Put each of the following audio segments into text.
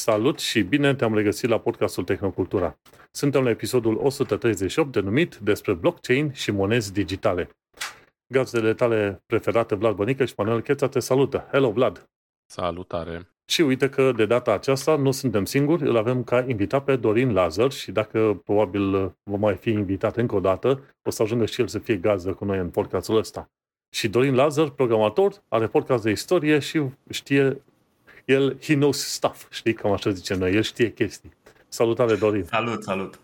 Salut și bine te-am regăsit la podcastul Tehnocultura. Suntem la episodul 138 denumit despre blockchain și monezi digitale. Gazdele tale preferate, Vlad Bănică și Manuel Cheța, te salută. Hello, Vlad! Salutare! Și uite că de data aceasta nu suntem singuri, îl avem ca invitat pe Dorin Lazar și dacă probabil va mai fi invitat încă o dată, o să ajungă și el să fie gazdă cu noi în podcastul ăsta. Și Dorin Lazar, programator, are podcast de istorie și știe el, he knows stuff, știi, cam așa zicem noi, el știe chestii. Salutare, Dorin! Salut, salut!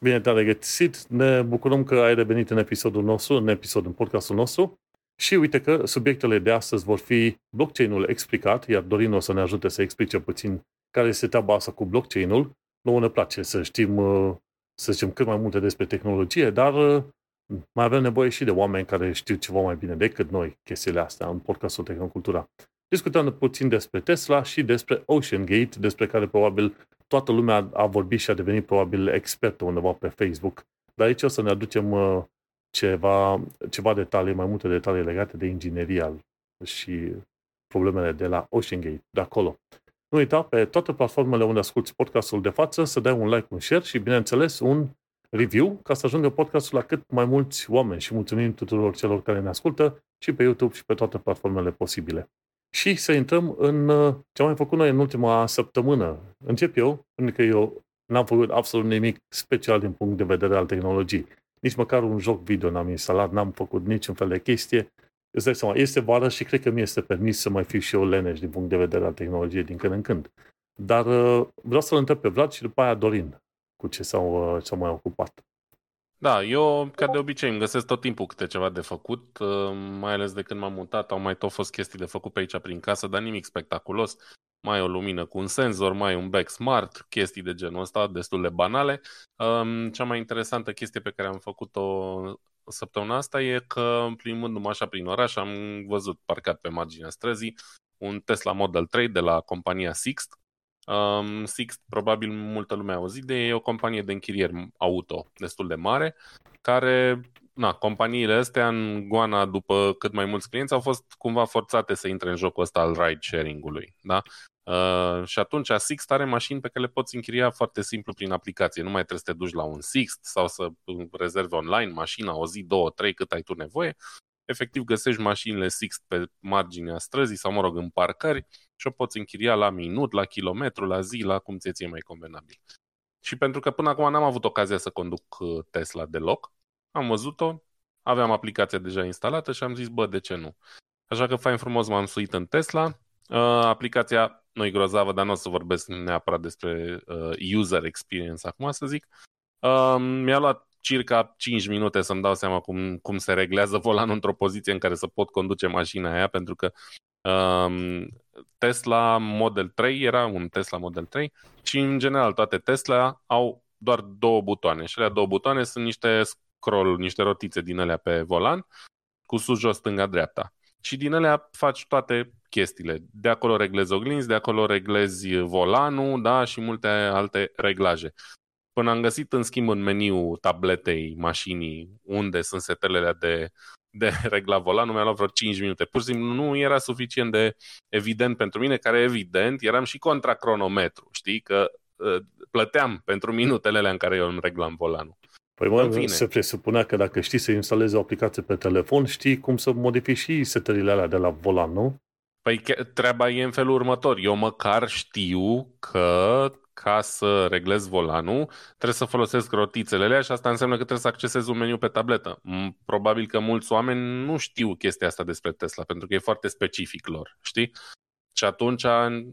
Bine te-am regăsit, ne bucurăm că ai revenit în episodul nostru, în episodul, în podcastul nostru. Și uite că subiectele de astăzi vor fi blockchain-ul explicat, iar Dorin o să ne ajute să explice puțin care este treaba asta cu blockchain-ul. Nu ne place să știm, uh, să zicem, cât mai multe despre tehnologie, dar uh, mai avem nevoie și de oameni care știu ceva mai bine decât noi chestiile astea în podcastul Tehnocultura discutăm puțin despre Tesla și despre Ocean Gate, despre care probabil toată lumea a vorbit și a devenit probabil expertă undeva pe Facebook. Dar aici o să ne aducem uh, ceva, ceva detalii, mai multe detalii legate de ingineria și problemele de la Ocean Gate, de acolo. Nu uita, pe toate platformele unde asculti podcastul de față, să dai un like, un share și, bineînțeles, un review ca să ajungă podcastul la cât mai mulți oameni și mulțumim tuturor celor care ne ascultă și pe YouTube și pe toate platformele posibile și să intrăm în uh, ce am mai făcut noi în ultima săptămână. Încep eu, pentru că eu n-am făcut absolut nimic special din punct de vedere al tehnologiei. Nici măcar un joc video n-am instalat, n-am făcut niciun fel de chestie. Îți dai seama, este vară și cred că mi este permis să mai fiu și eu leneș din punct de vedere al tehnologiei din când în când. Dar uh, vreau să-l întreb pe Vlad și după aia Dorin cu ce s-au, uh, s-au mai ocupat. Da, eu, ca de obicei, îmi găsesc tot timpul câte ceva de făcut, uh, mai ales de când m-am mutat, au mai tot fost chestii de făcut pe aici prin casă, dar nimic spectaculos. Mai o lumină cu un senzor, mai un back smart, chestii de genul ăsta, destul de banale. Um, cea mai interesantă chestie pe care am făcut-o săptămâna asta e că, plimbându-mă așa prin oraș, am văzut parcat pe marginea străzii un Tesla Model 3 de la compania Sixt, Um, Sixt, probabil multă lume a auzit de e o companie de închirieri auto destul de mare, care, na, companiile astea în goana după cât mai mulți clienți au fost cumva forțate să intre în jocul ăsta al ride sharing-ului, da? Uh, și atunci Sixt are mașini pe care le poți închiria foarte simplu prin aplicație. Nu mai trebuie să te duci la un Sixt sau să rezervi online mașina o zi, două, trei, cât ai tu nevoie. Efectiv găsești mașinile Sixt pe marginea străzii sau, mă rog, în parcări și o poți închiria la minut, la kilometru, la zi, la cum ți-e mai convenabil. Și pentru că până acum n-am avut ocazia să conduc uh, Tesla deloc, am văzut-o, aveam aplicația deja instalată și am zis, bă, de ce nu? Așa că fain frumos m-am suit în Tesla. Uh, aplicația nu e grozavă, dar nu o să vorbesc neapărat despre uh, user experience acum, să zic. Uh, mi-a luat circa 5 minute să-mi dau seama cum, cum se reglează volanul într-o poziție în care să pot conduce mașina aia, pentru că um, Tesla Model 3 era un Tesla Model 3 și în general toate Tesla au doar două butoane și alea două butoane sunt niște scroll, niște rotițe din alea pe volan cu sus, jos, stânga, dreapta. Și din alea faci toate chestiile. De acolo reglezi oglinzi, de acolo reglezi volanul, da, și multe alte reglaje. Până am găsit, în schimb, în meniu tabletei mașinii unde sunt setelele de de regla volanul mi-a luat vreo 5 minute. Pur și simplu nu era suficient de evident pentru mine, care evident eram și contra cronometru, știi, că uh, plăteam pentru minutele alea în care eu îmi reglam volanul. Păi mă, se presupunea că dacă știi să instalezi o aplicație pe telefon, știi cum să modifici și setările alea de la volan, nu? Păi treaba e în felul următor. Eu măcar știu că ca să reglez volanul, trebuie să folosesc rotițele alea și asta înseamnă că trebuie să accesez un meniu pe tabletă. Probabil că mulți oameni nu știu chestia asta despre Tesla, pentru că e foarte specific lor, știi? Și atunci,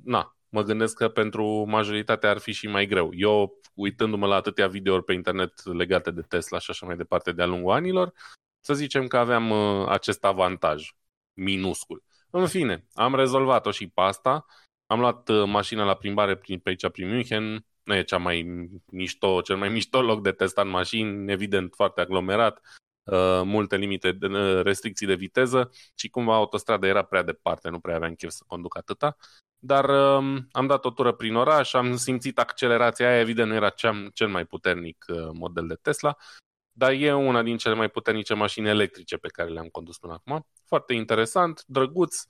na, mă gândesc că pentru majoritatea ar fi și mai greu. Eu, uitându-mă la atâtea videouri pe internet legate de Tesla și așa mai departe de-a lungul anilor, să zicem că aveam uh, acest avantaj minuscul. În fine, am rezolvat-o și pe asta am luat uh, mașina la plimbare prin, pe aici, prin München. Nu e cea mai mișto, cel mai mișto loc de testat mașini, evident foarte aglomerat, uh, multe limite, uh, restricții de viteză și cumva autostrada era prea departe, nu prea aveam chef să conduc atâta. Dar uh, am dat o tură prin oraș, am simțit accelerația aia, evident nu era cea, cel mai puternic uh, model de Tesla, dar e una din cele mai puternice mașini electrice pe care le-am condus până acum. Foarte interesant, drăguț,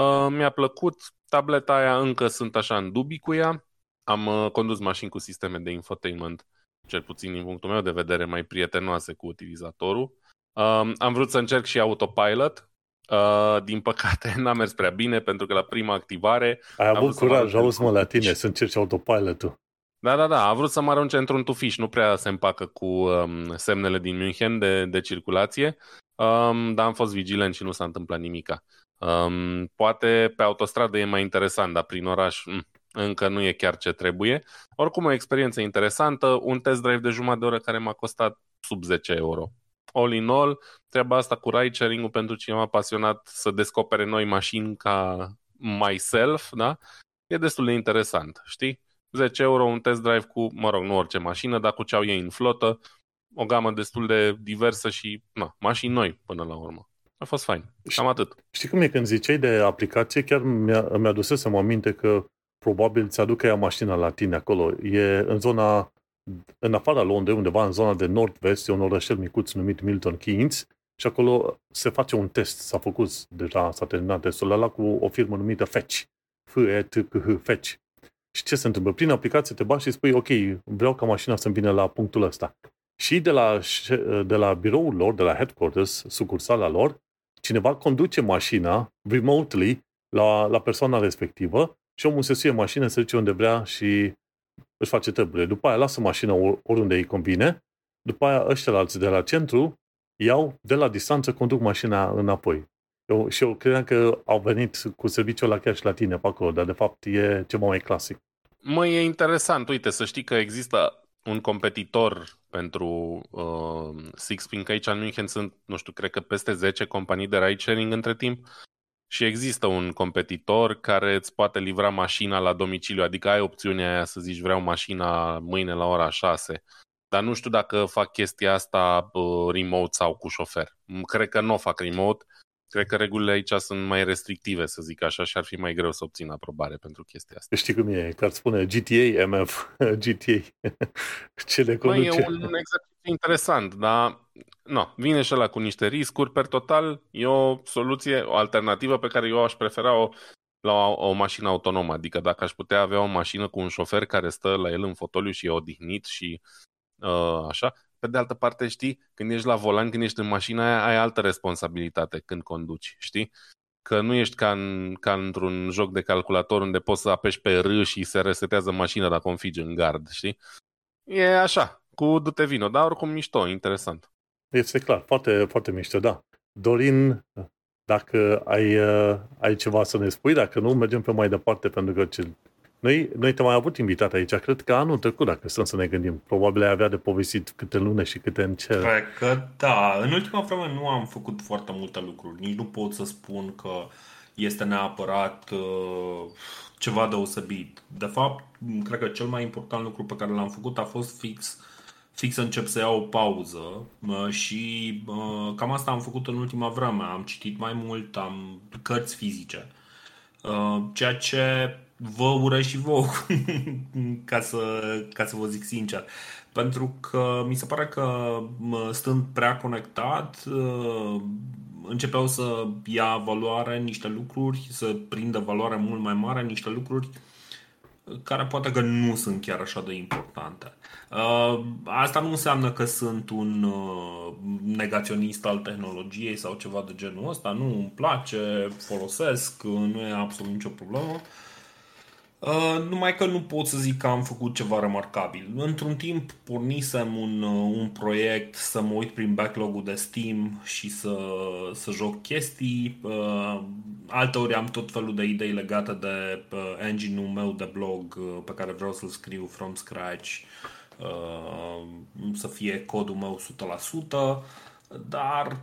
uh, mi-a plăcut, tableta aia încă sunt așa în dubii cu ea, am uh, condus mașini cu sisteme de infotainment, cel puțin din punctul meu de vedere, mai prietenoase cu utilizatorul. Um, am vrut să încerc și autopilot, Uh, din păcate n-a mers prea bine pentru că la prima activare... Ai avut curaj, auzi mă la tine, să încerci autopilot-ul. Da, da, da, a vrut să mă arunce într-un tufiș, nu prea se împacă cu um, semnele din München de, de circulație, um, dar am fost vigilent și nu s-a întâmplat nimica. Um, poate pe autostradă e mai interesant, dar prin oraș m- mm, încă nu e chiar ce trebuie. Oricum o experiență interesantă, un test drive de jumătate de oră care m-a costat sub 10 euro. All in all, treaba asta cu ride sharing-ul pentru cineva pasionat să descopere noi mașini ca myself, da? E destul de interesant, știi? 10 euro un test drive cu, mă rog, nu orice mașină, dar cu ce au ei în flotă, o gamă destul de diversă și, na, mașini noi până la urmă. A fost fain. Cam atât. Știi cum e când ziceai de aplicație? Chiar mi-a, mi-a dus să mă aminte că probabil ți-aducă ea mașina la tine acolo. E în zona, în afara Londrei, undeva în zona de nord-vest, e un orășel micuț numit Milton Keynes și acolo se face un test. S-a făcut deja, s-a terminat testul ăla cu o firmă numită Fetch. F-E-T-C-H, Fetch. Și ce se întâmplă? Prin aplicație te bași și spui, ok, vreau ca mașina să-mi vină la punctul ăsta. Și de la, de la biroul lor, de la headquarters, sucursala lor, cineva conduce mașina remotely la, la persoana respectivă și omul se suie mașină, se duce unde vrea și își face treburile. După aia lasă mașina oriunde îi convine, după aia ăștia de la centru iau de la distanță, conduc mașina înapoi. Eu, și eu credeam că au venit cu serviciul la chiar și la tine pe acolo, dar de fapt e ceva mai clasic. Mă, e interesant. Uite, să știi că există un competitor pentru uh, Sixpin, că aici în München sunt, nu știu, cred că peste 10 companii de ride sharing între timp și există un competitor care îți poate livra mașina la domiciliu, adică ai opțiunea aia să zici vreau mașina mâine la ora 6, dar nu știu dacă fac chestia asta uh, remote sau cu șofer. Cred că nu o fac remote, Cred că regulile aici sunt mai restrictive, să zic așa, și ar fi mai greu să obțin aprobare pentru chestia asta. Știi cum e? Că ar spune GTA, MF, GTA. Ce le conduce? Măi, e un exercițiu interesant, dar no, vine și ăla cu niște riscuri. Per total, e o soluție, o alternativă pe care eu aș prefera-o la o, o mașină autonomă. Adică dacă aș putea avea o mașină cu un șofer care stă la el în fotoliu și e odihnit și uh, așa, pe de altă parte, știi, când ești la volan, când ești în mașina aia, ai altă responsabilitate când conduci, știi? Că nu ești ca, în, ca într-un joc de calculator unde poți să apeși pe R și se resetează mașina dacă configi în gard, știi? E așa, cu du-te vino, dar oricum mișto, interesant. Este clar, foarte, foarte mișto, da. Dorin, dacă ai, uh, ai ceva să ne spui, dacă nu, mergem pe mai departe, pentru că noi, noi te-am mai avut invitat aici, cred că anul trecut, dacă stăm să ne gândim. Probabil ai avea de povestit câte lune și câte în cer. Cred că da. În ultima vreme nu am făcut foarte multe lucruri. Nici nu pot să spun că este neapărat uh, ceva deosebit. De fapt, cred că cel mai important lucru pe care l-am făcut a fost fix fix să încep să iau o pauză uh, și uh, cam asta am făcut în ultima vreme. Am citit mai mult, am cărți fizice. Uh, ceea ce vă urez și vouă, ca să, ca să vă zic sincer. Pentru că mi se pare că stând prea conectat, uh, începeau să ia valoare niște lucruri, să prindă valoare mult mai mare niște lucruri care poate că nu sunt chiar așa de importante. Uh, asta nu înseamnă că sunt un uh, negaționist al tehnologiei sau ceva de genul ăsta. Nu îmi place, folosesc, nu e absolut nicio problemă. Uh, numai că nu pot să zic că am făcut ceva remarcabil. Într-un timp pornisem un, uh, un proiect să mă uit prin backlog-ul de Steam și să, să joc chestii. Uh, alteori am tot felul de idei legate de uh, engine-ul meu de blog uh, pe care vreau să-l scriu from scratch. Uh, să fie codul meu 100% dar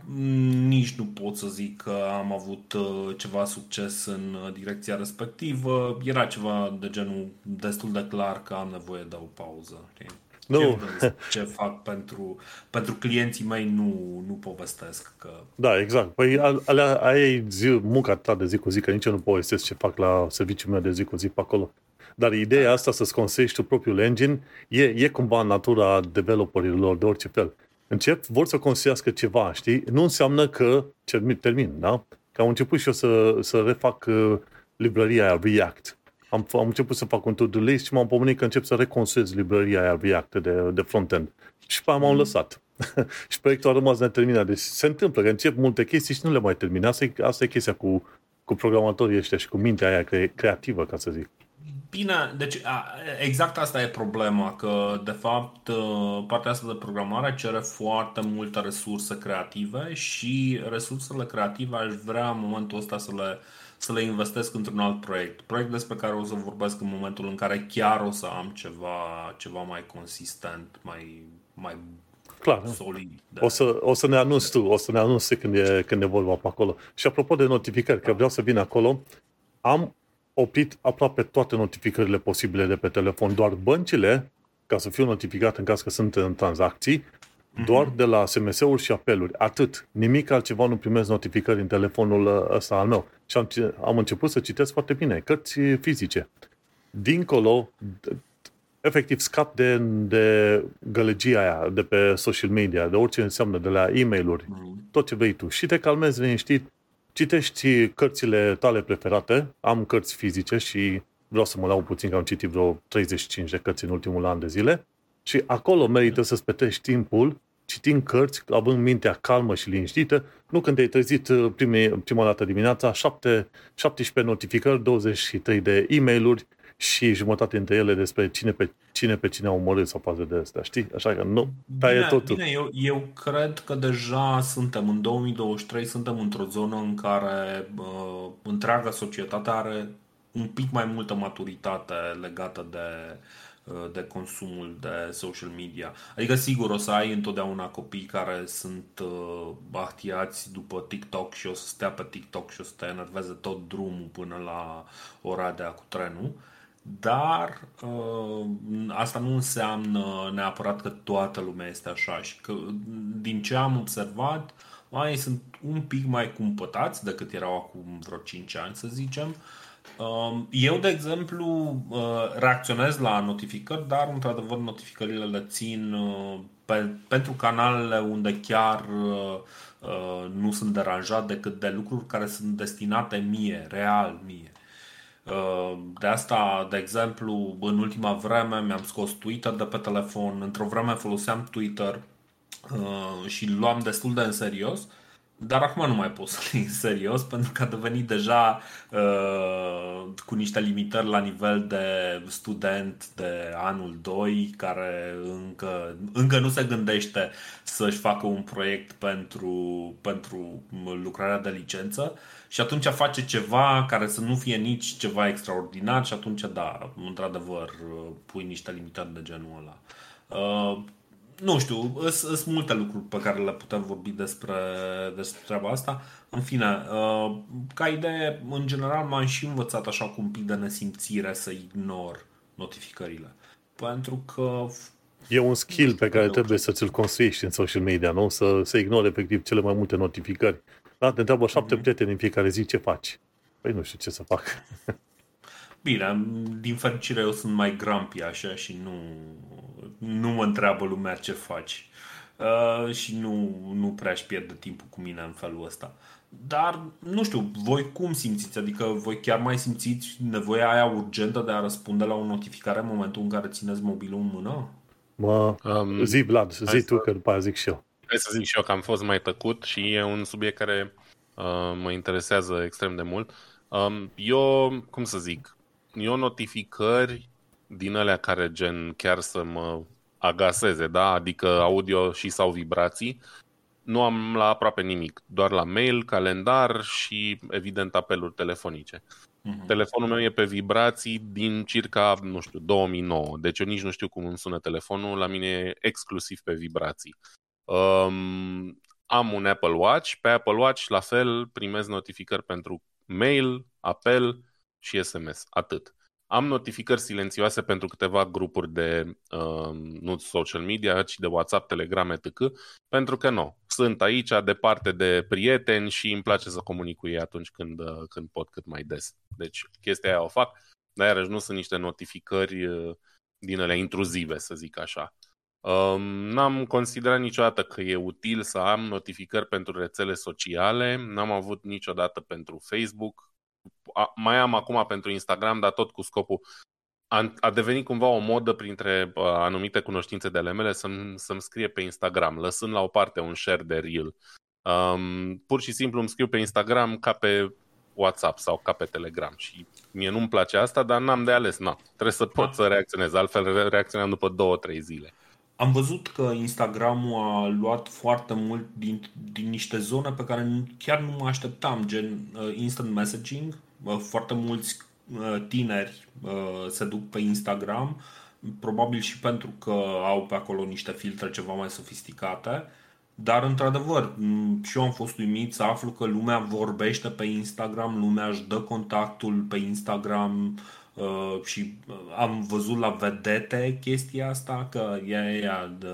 nici nu pot să zic că am avut uh, ceva succes în uh, direcția respectivă. Era ceva de genul destul de clar că am nevoie de o pauză. Nu. Ce, ce fac pentru, pentru clienții mei nu, nu povestesc. Că... Da, exact. Păi alea, aia e zi, munca ta de zi cu zi, că nici eu nu povestesc ce fac la serviciul meu de zi cu zi pe acolo. Dar ideea asta să-ți consești tu propriul engine e, e cumva în natura developerilor de orice fel încep, vor să construiască ceva, știi? Nu înseamnă că termin, termin da? Că am început și eu să, să refac uh, librăria aia React. am, am început să fac un to-do list și m-am pomenit că încep să reconstruiesc librăria aia React de, de front-end. Și pe aia m-am mm. lăsat. și proiectul a rămas neterminat. Deci se întâmplă că încep multe chestii și nu le mai termin. Asta e, asta e chestia cu, cu programatorii ăștia și cu mintea aia cre- creativă, ca să zic. Bine, deci exact asta e problema, că de fapt partea asta de programare cere foarte multă resurse creative și resursele creative aș vrea în momentul ăsta să le, să le investesc într-un alt proiect. Proiect despre care o să vorbesc în momentul în care chiar o să am ceva, ceva mai consistent, mai, mai Clar. solid. De... O, să, o să ne anunți tu, o să ne anunți când e, când e vorba pe acolo. Și apropo de notificări, că vreau să vin acolo, am oprit aproape toate notificările posibile de pe telefon, doar băncile, ca să fiu notificat în caz că sunt în tranzacții, mm-hmm. doar de la SMS-uri și apeluri. Atât. Nimic altceva nu primesc notificări în telefonul uh, ăsta al meu. Și am, am început să citesc foarte bine. Cărți fizice. Dincolo, efectiv scap de, de gălăgia aia de pe social media, de orice înseamnă, de la e mail mm-hmm. tot ce vrei tu. Și te calmezi liniștit, citești cărțile tale preferate, am cărți fizice și vreau să mă lau puțin că am citit vreo 35 de cărți în ultimul an de zile. Și acolo merită să-ți petești timpul citind cărți, având mintea calmă și liniștită, nu când te-ai trezit uh, prime, prima dată dimineața, 7, 17 notificări, 23 de e mail și jumătate dintre ele despre cine pe cine, pe cine a omorât sau față de asta, știi? Așa că nu, taie bine, totul. Bine, eu, eu cred că deja suntem în 2023, suntem într-o zonă în care uh, întreaga societate are un pic mai multă maturitate legată de uh, de consumul de social media. Adică, sigur, o să ai întotdeauna copii care sunt uh, ahtiați după TikTok și o să stea pe TikTok și o să te enerveze tot drumul până la ora de cu trenul. Uh, dar uh, asta nu înseamnă neapărat că toată lumea este așa și că din ce am observat, oamenii sunt un pic mai cumpătați decât erau acum vreo 5 ani, să zicem. Uh, eu, de exemplu, uh, reacționez la notificări, dar, într-adevăr, notificările le țin uh, pe, pentru canalele unde chiar uh, uh, nu sunt deranjat decât de lucruri care sunt destinate mie, real mie. Uh, de asta, de exemplu, în ultima vreme mi-am scos Twitter de pe telefon. Într-o vreme foloseam Twitter uh, și luam destul de în serios. Dar acum nu mai pot să în serios pentru că a devenit deja uh, cu niște limitări la nivel de student de anul 2 care încă, încă nu se gândește să-și facă un proiect pentru, pentru lucrarea de licență și atunci face ceva care să nu fie nici ceva extraordinar și atunci, da, într-adevăr, pui niște limitări de genul ăla. Uh, nu știu, sunt multe lucruri pe care le putem vorbi despre, despre treaba asta. În fine, uh, ca idee, în general m-am și învățat așa cu un pic de nesimțire să ignor notificările. Pentru că E un skill pe care trebuie să ți-l construiești în social media, nu? Să, să ignori efectiv cele mai multe notificări. Da? Te întreabă șapte mm-hmm. prieteni în fiecare zi ce faci. Păi nu știu ce să fac. Bine, din fericire eu sunt mai grumpy așa și nu, nu mă întreabă lumea ce faci. Uh, și nu, nu prea își pierde timpul cu mine în felul ăsta. Dar, nu știu, voi cum simțiți? Adică voi chiar mai simțiți nevoia aia urgentă de a răspunde la o notificare în momentul în care țineți mobilul în mână? Mă, um, zi Vlad, zi tu, să... că după aia zic și eu. Hai să zic și eu că am fost mai tăcut și e un subiect care uh, mă interesează extrem de mult. Um, eu, cum să zic, eu notificări din alea care gen chiar să mă agaseze, da? adică audio și sau vibrații, nu am la aproape nimic, doar la mail, calendar și evident apeluri telefonice. Uh-huh. Telefonul meu e pe vibrații din circa, nu știu, 2009, deci eu nici nu știu cum îmi sună telefonul, la mine e exclusiv pe vibrații. Um, am un Apple Watch, pe Apple Watch la fel primez notificări pentru mail, apel și SMS, atât. Am notificări silențioase pentru câteva grupuri de, uh, nu social media, ci de WhatsApp, Telegram, etc. Pentru că nu, sunt aici departe de prieteni și îmi place să comunic cu ei atunci când, uh, când pot cât mai des. Deci chestia aia o fac, dar iarăși nu sunt niște notificări uh, din ele intruzive, să zic așa. Um, n-am considerat niciodată că e util să am notificări pentru rețele sociale, n-am avut niciodată pentru Facebook, a, mai am acum pentru Instagram, dar tot cu scopul a, a devenit cumva o modă printre uh, anumite cunoștințe de ale mele să-mi, să-mi scrie pe Instagram, lăsând la o parte un share de reel. Um, pur și simplu îmi scriu pe Instagram ca pe WhatsApp sau ca pe Telegram și mie nu-mi place asta, dar n-am de ales, na. Trebuie să pot da. să reacționez, altfel reacționam după două, trei zile. Am văzut că Instagramul a luat foarte mult din, din niște zone pe care chiar nu mă așteptam, gen uh, instant messaging. Uh, foarte mulți uh, tineri uh, se duc pe Instagram, probabil și pentru că au pe acolo niște filtre ceva mai sofisticate. Dar, într-adevăr, și eu am fost uimit să aflu că lumea vorbește pe Instagram, lumea își dă contactul pe Instagram, Uh, și uh, am văzut la vedete chestia asta, că ea ea de,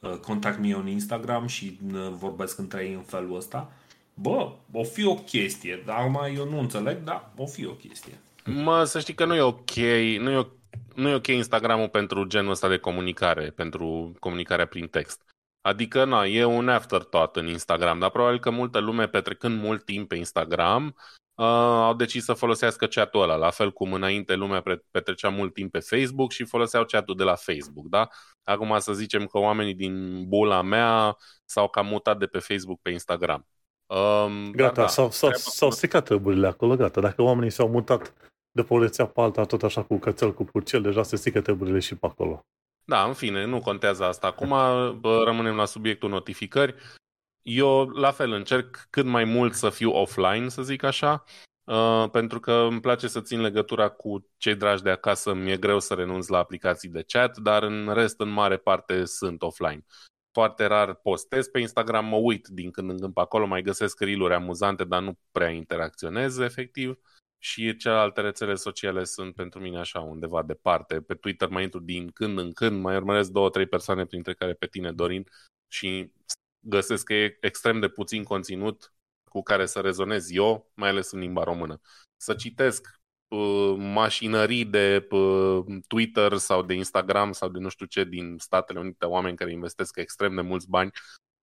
uh, contact me on Instagram și uh, vorbesc între ei în felul ăsta. Bă, o fi o chestie, dar mai eu nu înțeleg, dar o fi o chestie. Mă, să știi că nu e ok, nu e, nu e ok Instagramul pentru genul ăsta de comunicare, pentru comunicarea prin text. Adică, na, e un afterthought în Instagram, dar probabil că multă lume petrecând mult timp pe Instagram uh, au decis să folosească chat-ul ăla, la fel cum înainte lumea petrecea mult timp pe Facebook și foloseau chat-ul de la Facebook, da? Acum să zicem că oamenii din bula mea s-au cam mutat de pe Facebook pe Instagram. Um, gata, da, s-au, s-au, s-au stricat treburile acolo, gata. Dacă oamenii s-au mutat de pe o rețea pe alta, tot așa cu cățel, cu purcel, deja se strică treburile și pe acolo. Da, în fine, nu contează asta. Acum rămânem la subiectul notificări. Eu, la fel, încerc cât mai mult să fiu offline, să zic așa, uh, pentru că îmi place să țin legătura cu cei dragi de acasă, mi-e greu să renunț la aplicații de chat, dar în rest, în mare parte, sunt offline. Foarte rar postez pe Instagram, mă uit din când în când pe acolo, mai găsesc reel amuzante, dar nu prea interacționez efectiv și celelalte rețele sociale sunt pentru mine așa undeva departe. Pe Twitter mai intru din când în când, mai urmăresc două, trei persoane printre care pe tine, Dorin, și găsesc că e extrem de puțin conținut cu care să rezonez eu, mai ales în limba română. Să citesc uh, mașinării de uh, Twitter sau de Instagram sau de nu știu ce din Statele Unite, oameni care investesc extrem de mulți bani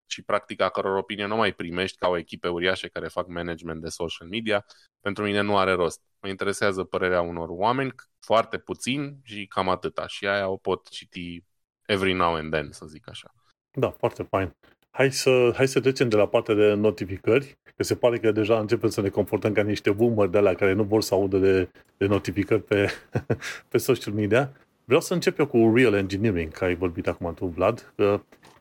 și practic a căror opinie nu mai primești ca o echipe uriașe care fac management de social media, pentru mine nu are rost. Mă interesează părerea unor oameni, foarte puțin și cam atâta. Și aia o pot citi every now and then, să zic așa. Da, foarte fain. Hai să, hai să trecem de la partea de notificări, că se pare că deja începem să ne comportăm ca niște boomer de la care nu vor să audă de, de notificări pe, pe social media. Vreau să încep eu cu Real Engineering, care ai vorbit acum tu, Vlad.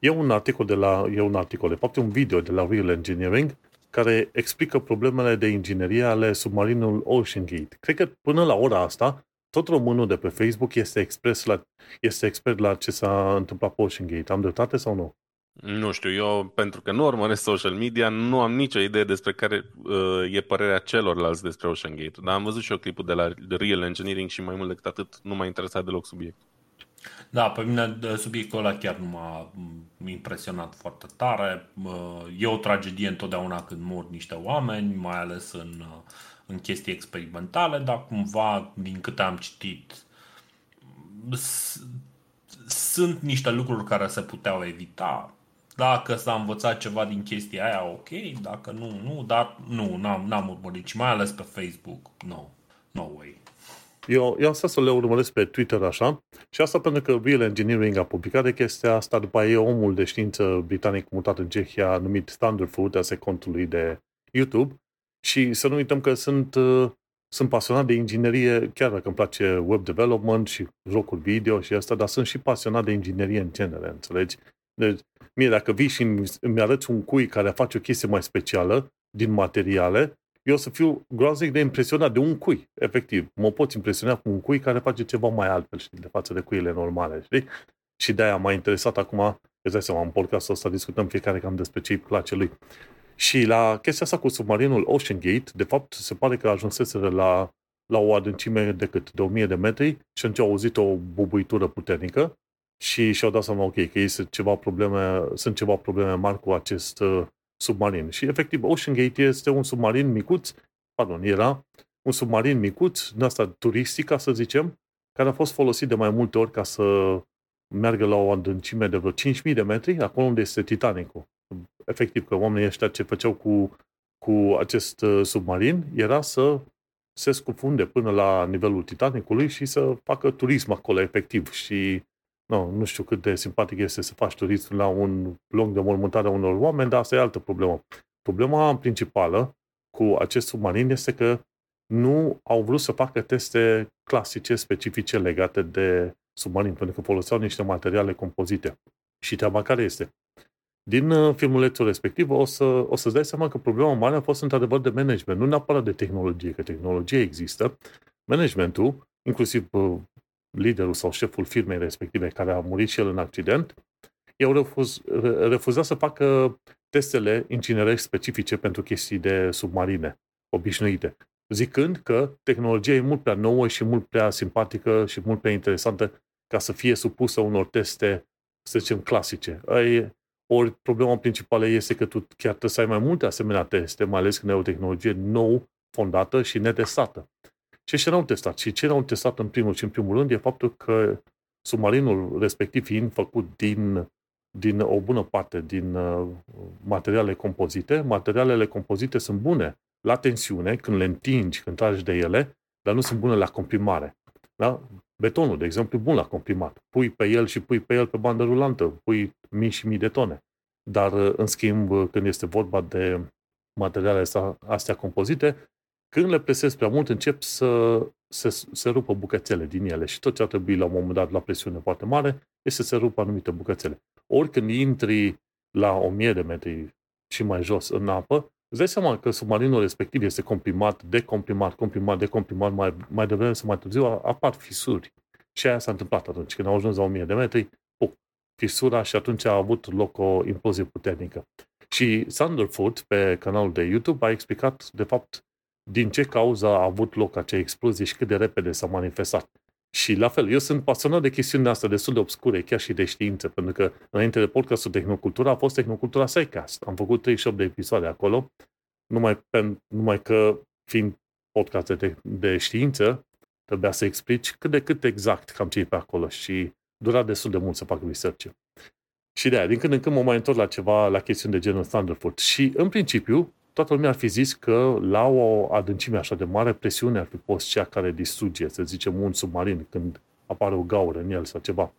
E un articol de la, e un articol, de fapt un video de la Real Engineering care explică problemele de inginerie ale submarinului Ocean Gate. Cred că până la ora asta, tot românul de pe Facebook este, expres la, este expert la ce s-a întâmplat pe Ocean Gate. Am dreptate sau nu? Nu știu, eu pentru că nu urmăresc social media, nu am nicio idee despre care uh, e părerea celorlalți despre Ocean Gate. Dar am văzut și eu clipul de la Real Engineering și mai mult decât atât nu m-a interesat deloc subiectul. Da, pe mine subiectul ăla chiar nu m-a impresionat foarte tare. E o tragedie întotdeauna când mor niște oameni, mai ales în, în chestii experimentale, dar cumva, din câte am citit, sunt niște lucruri care se puteau evita. Dacă s-a învățat ceva din chestia aia, ok, dacă nu, nu, dar nu, n-am, n-am urmărit și mai ales pe Facebook, no, no way. Eu, eu asta să le urmăresc pe Twitter așa și asta pentru că Real Engineering a publicat de chestia asta, după aia omul de știință britanic mutat în Cehia numit Thunderfoot, asta contului de YouTube și să nu uităm că sunt, uh, sunt pasionat de inginerie, chiar dacă îmi place web development și jocuri video și asta, dar sunt și pasionat de inginerie în genere, înțelegi? Deci, mie dacă vii și îmi, îmi arăți un cui care face o chestie mai specială din materiale, eu o să fiu groaznic de impresionat de un cui, efectiv. Mă pot impresiona cu un cui care face ceva mai altfel, știi, de față de cuile normale, știi? Și de-aia m-a interesat acum, îți dai seama, în podcastul ăsta discutăm fiecare cam despre ce îi place lui. Și la chestia asta cu submarinul Ocean Gate, de fapt, se pare că ajunseseră la, la o adâncime de cât? De 1000 de metri și atunci au auzit o bubuitură puternică și și-au dat seama, ok, că sunt ceva probleme, sunt ceva probleme mari cu acest uh, submarin. Și efectiv Ocean Gate este un submarin micuț, pardon, era un submarin micuț, din asta turistic, ca să zicem, care a fost folosit de mai multe ori ca să meargă la o adâncime de vreo 5.000 de metri, acolo unde este Titanicul. Efectiv, că oamenii ăștia ce făceau cu, cu acest uh, submarin era să se scufunde până la nivelul Titanicului și să facă turism acolo, efectiv. Și nu, nu știu cât de simpatic este să faci turism la un loc de mormântare a unor oameni, dar asta e altă problemă. Problema principală cu acest submarin este că nu au vrut să facă teste clasice, specifice legate de submarin, pentru că foloseau niște materiale compozite. Și treaba care este? Din uh, filmulețul respectiv o, să, o să-ți dai seama că problema mare a fost într-adevăr de management, nu neapărat de tehnologie, că tehnologie există. Managementul, inclusiv uh, liderul sau șeful firmei respective, care a murit și el în accident, i-au refuz, refuzat să facă testele inginerești specifice pentru chestii de submarine obișnuite, zicând că tehnologia e mult prea nouă și mult prea simpatică și mult prea interesantă ca să fie supusă unor teste, să zicem, clasice. Ai, ori problema principală este că tu chiar trebuie să ai mai multe asemenea teste, mai ales când ai o tehnologie nou, fondată și netestată. Ce și n-au testat? Și ce n-au testat în primul și în primul rând e faptul că submarinul respectiv fiind făcut din, din o bună parte din uh, materiale compozite, materialele compozite sunt bune la tensiune, când le întingi, când tragi de ele, dar nu sunt bune la comprimare. Da? Betonul, de exemplu, e bun la comprimat. Pui pe el și pui pe el pe bandă rulantă, pui mii și mii de tone. Dar, uh, în schimb, uh, când este vorba de materiale astea compozite, când le presezi prea mult, încep să se, se rupă bucățele din ele și tot ce ar trebui la un moment dat la presiune foarte mare este să se rupă anumite bucățele. Ori când intri la 1000 de metri și mai jos în apă, îți dai seama că submarinul respectiv este comprimat, decomprimat, comprimat, decomprimat, mai, mai devreme sau mai târziu apar fisuri. Și aia s-a întâmplat atunci. Când au ajuns la 1000 de metri, pup, fisura și atunci a avut loc o implozie puternică. Și Thunderfoot, pe canalul de YouTube, a explicat, de fapt, din ce cauză a avut loc acea explozie și cât de repede s-a manifestat. Și la fel, eu sunt pasionat de chestiunile astea destul de obscure, chiar și de știință, pentru că înainte de podcastul Tehnocultura a fost Tehnocultura Sidecast. Am făcut 38 de episoade acolo, numai, pe, numai că fiind podcast de, de știință, trebuia să explici cât de cât exact cam ce e pe acolo și dura destul de mult să fac research Și de aia, din când în când mă mai întorc la ceva, la chestiuni de genul Thunderfoot. Și, în principiu, toată lumea ar fi zis că la o adâncime așa de mare, presiunea ar fi fost cea care distruge, să zicem, un submarin când apare o gaură în el sau ceva.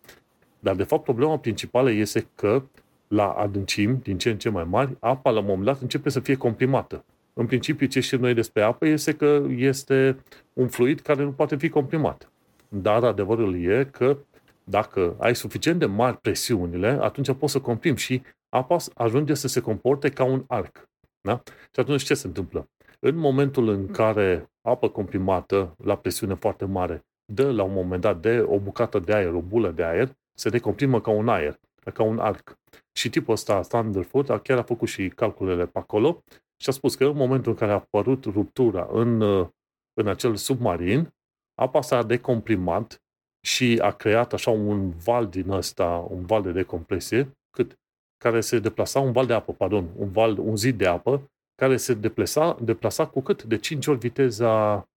Dar, de fapt, problema principală este că la adâncimi din ce în ce mai mari, apa la un moment dat începe să fie comprimată. În principiu, ce știm noi despre apă este că este un fluid care nu poate fi comprimat. Dar adevărul e că dacă ai suficient de mari presiunile, atunci poți să comprimi și apa ajunge să se comporte ca un arc. Da? Și atunci ce se întâmplă? În momentul în care apă comprimată la presiune foarte mare dă la un moment dat de o bucată de aer, o bulă de aer, se decomprimă ca un aer, ca un arc. Și tipul ăsta, Thunderfoot, chiar a făcut și calculele pe acolo și a spus că în momentul în care a apărut ruptura în, în acel submarin, apa s-a decomprimat și a creat așa un val din ăsta, un val de decompresie, cât care se deplasa, un val de apă, pardon, un, val, un zid de apă, care se deplasa, deplasa cu cât? De 5 ori viteza,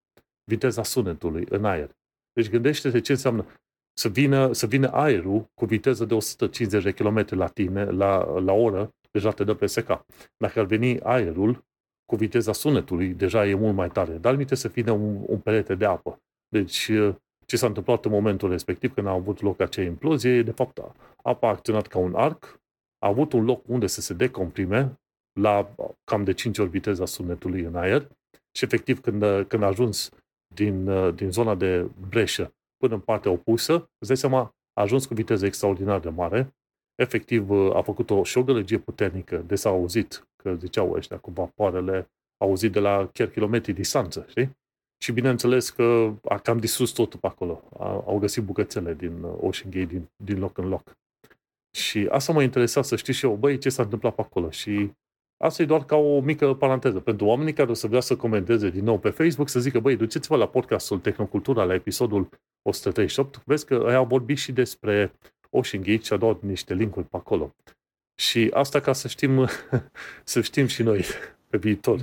viteza sunetului în aer. Deci gândește-te ce înseamnă să vină, să vină aerul cu viteză de 150 de km la tine, la, la oră, deja te dă pe seca. Dacă ar veni aerul cu viteza sunetului, deja e mult mai tare. Dar minte să vină un, un perete de apă. Deci ce s-a întâmplat în momentul respectiv când a avut loc acea implozie, de fapt apa a acționat ca un arc, a avut un loc unde să se decomprime la cam de 5 ori viteza sunetului în aer și efectiv când, când a ajuns din, din zona de breșă până în partea opusă, îți dai seama, a ajuns cu viteză extraordinar de mare, efectiv a făcut o, și o gălăgie puternică, de s-a auzit, că ziceau ăștia cu vapoarele, auzit de la chiar kilometri distanță, știi? Și bineînțeles că a cam distrus totul pe acolo. Au găsit bucățele din Ocean Gate din, din loc în loc. Și asta mă interesa să știu și eu, băi, ce s-a întâmplat pe acolo. Și asta e doar ca o mică paranteză. Pentru oamenii care o să vrea să comenteze din nou pe Facebook, să zică, băi, duceți-vă la podcastul Tehnocultura, la episodul 138, vezi că ai au vorbit și despre Ocean Gate și a dat niște linkuri pe acolo. Și asta ca să știm, să știm și noi pe viitor.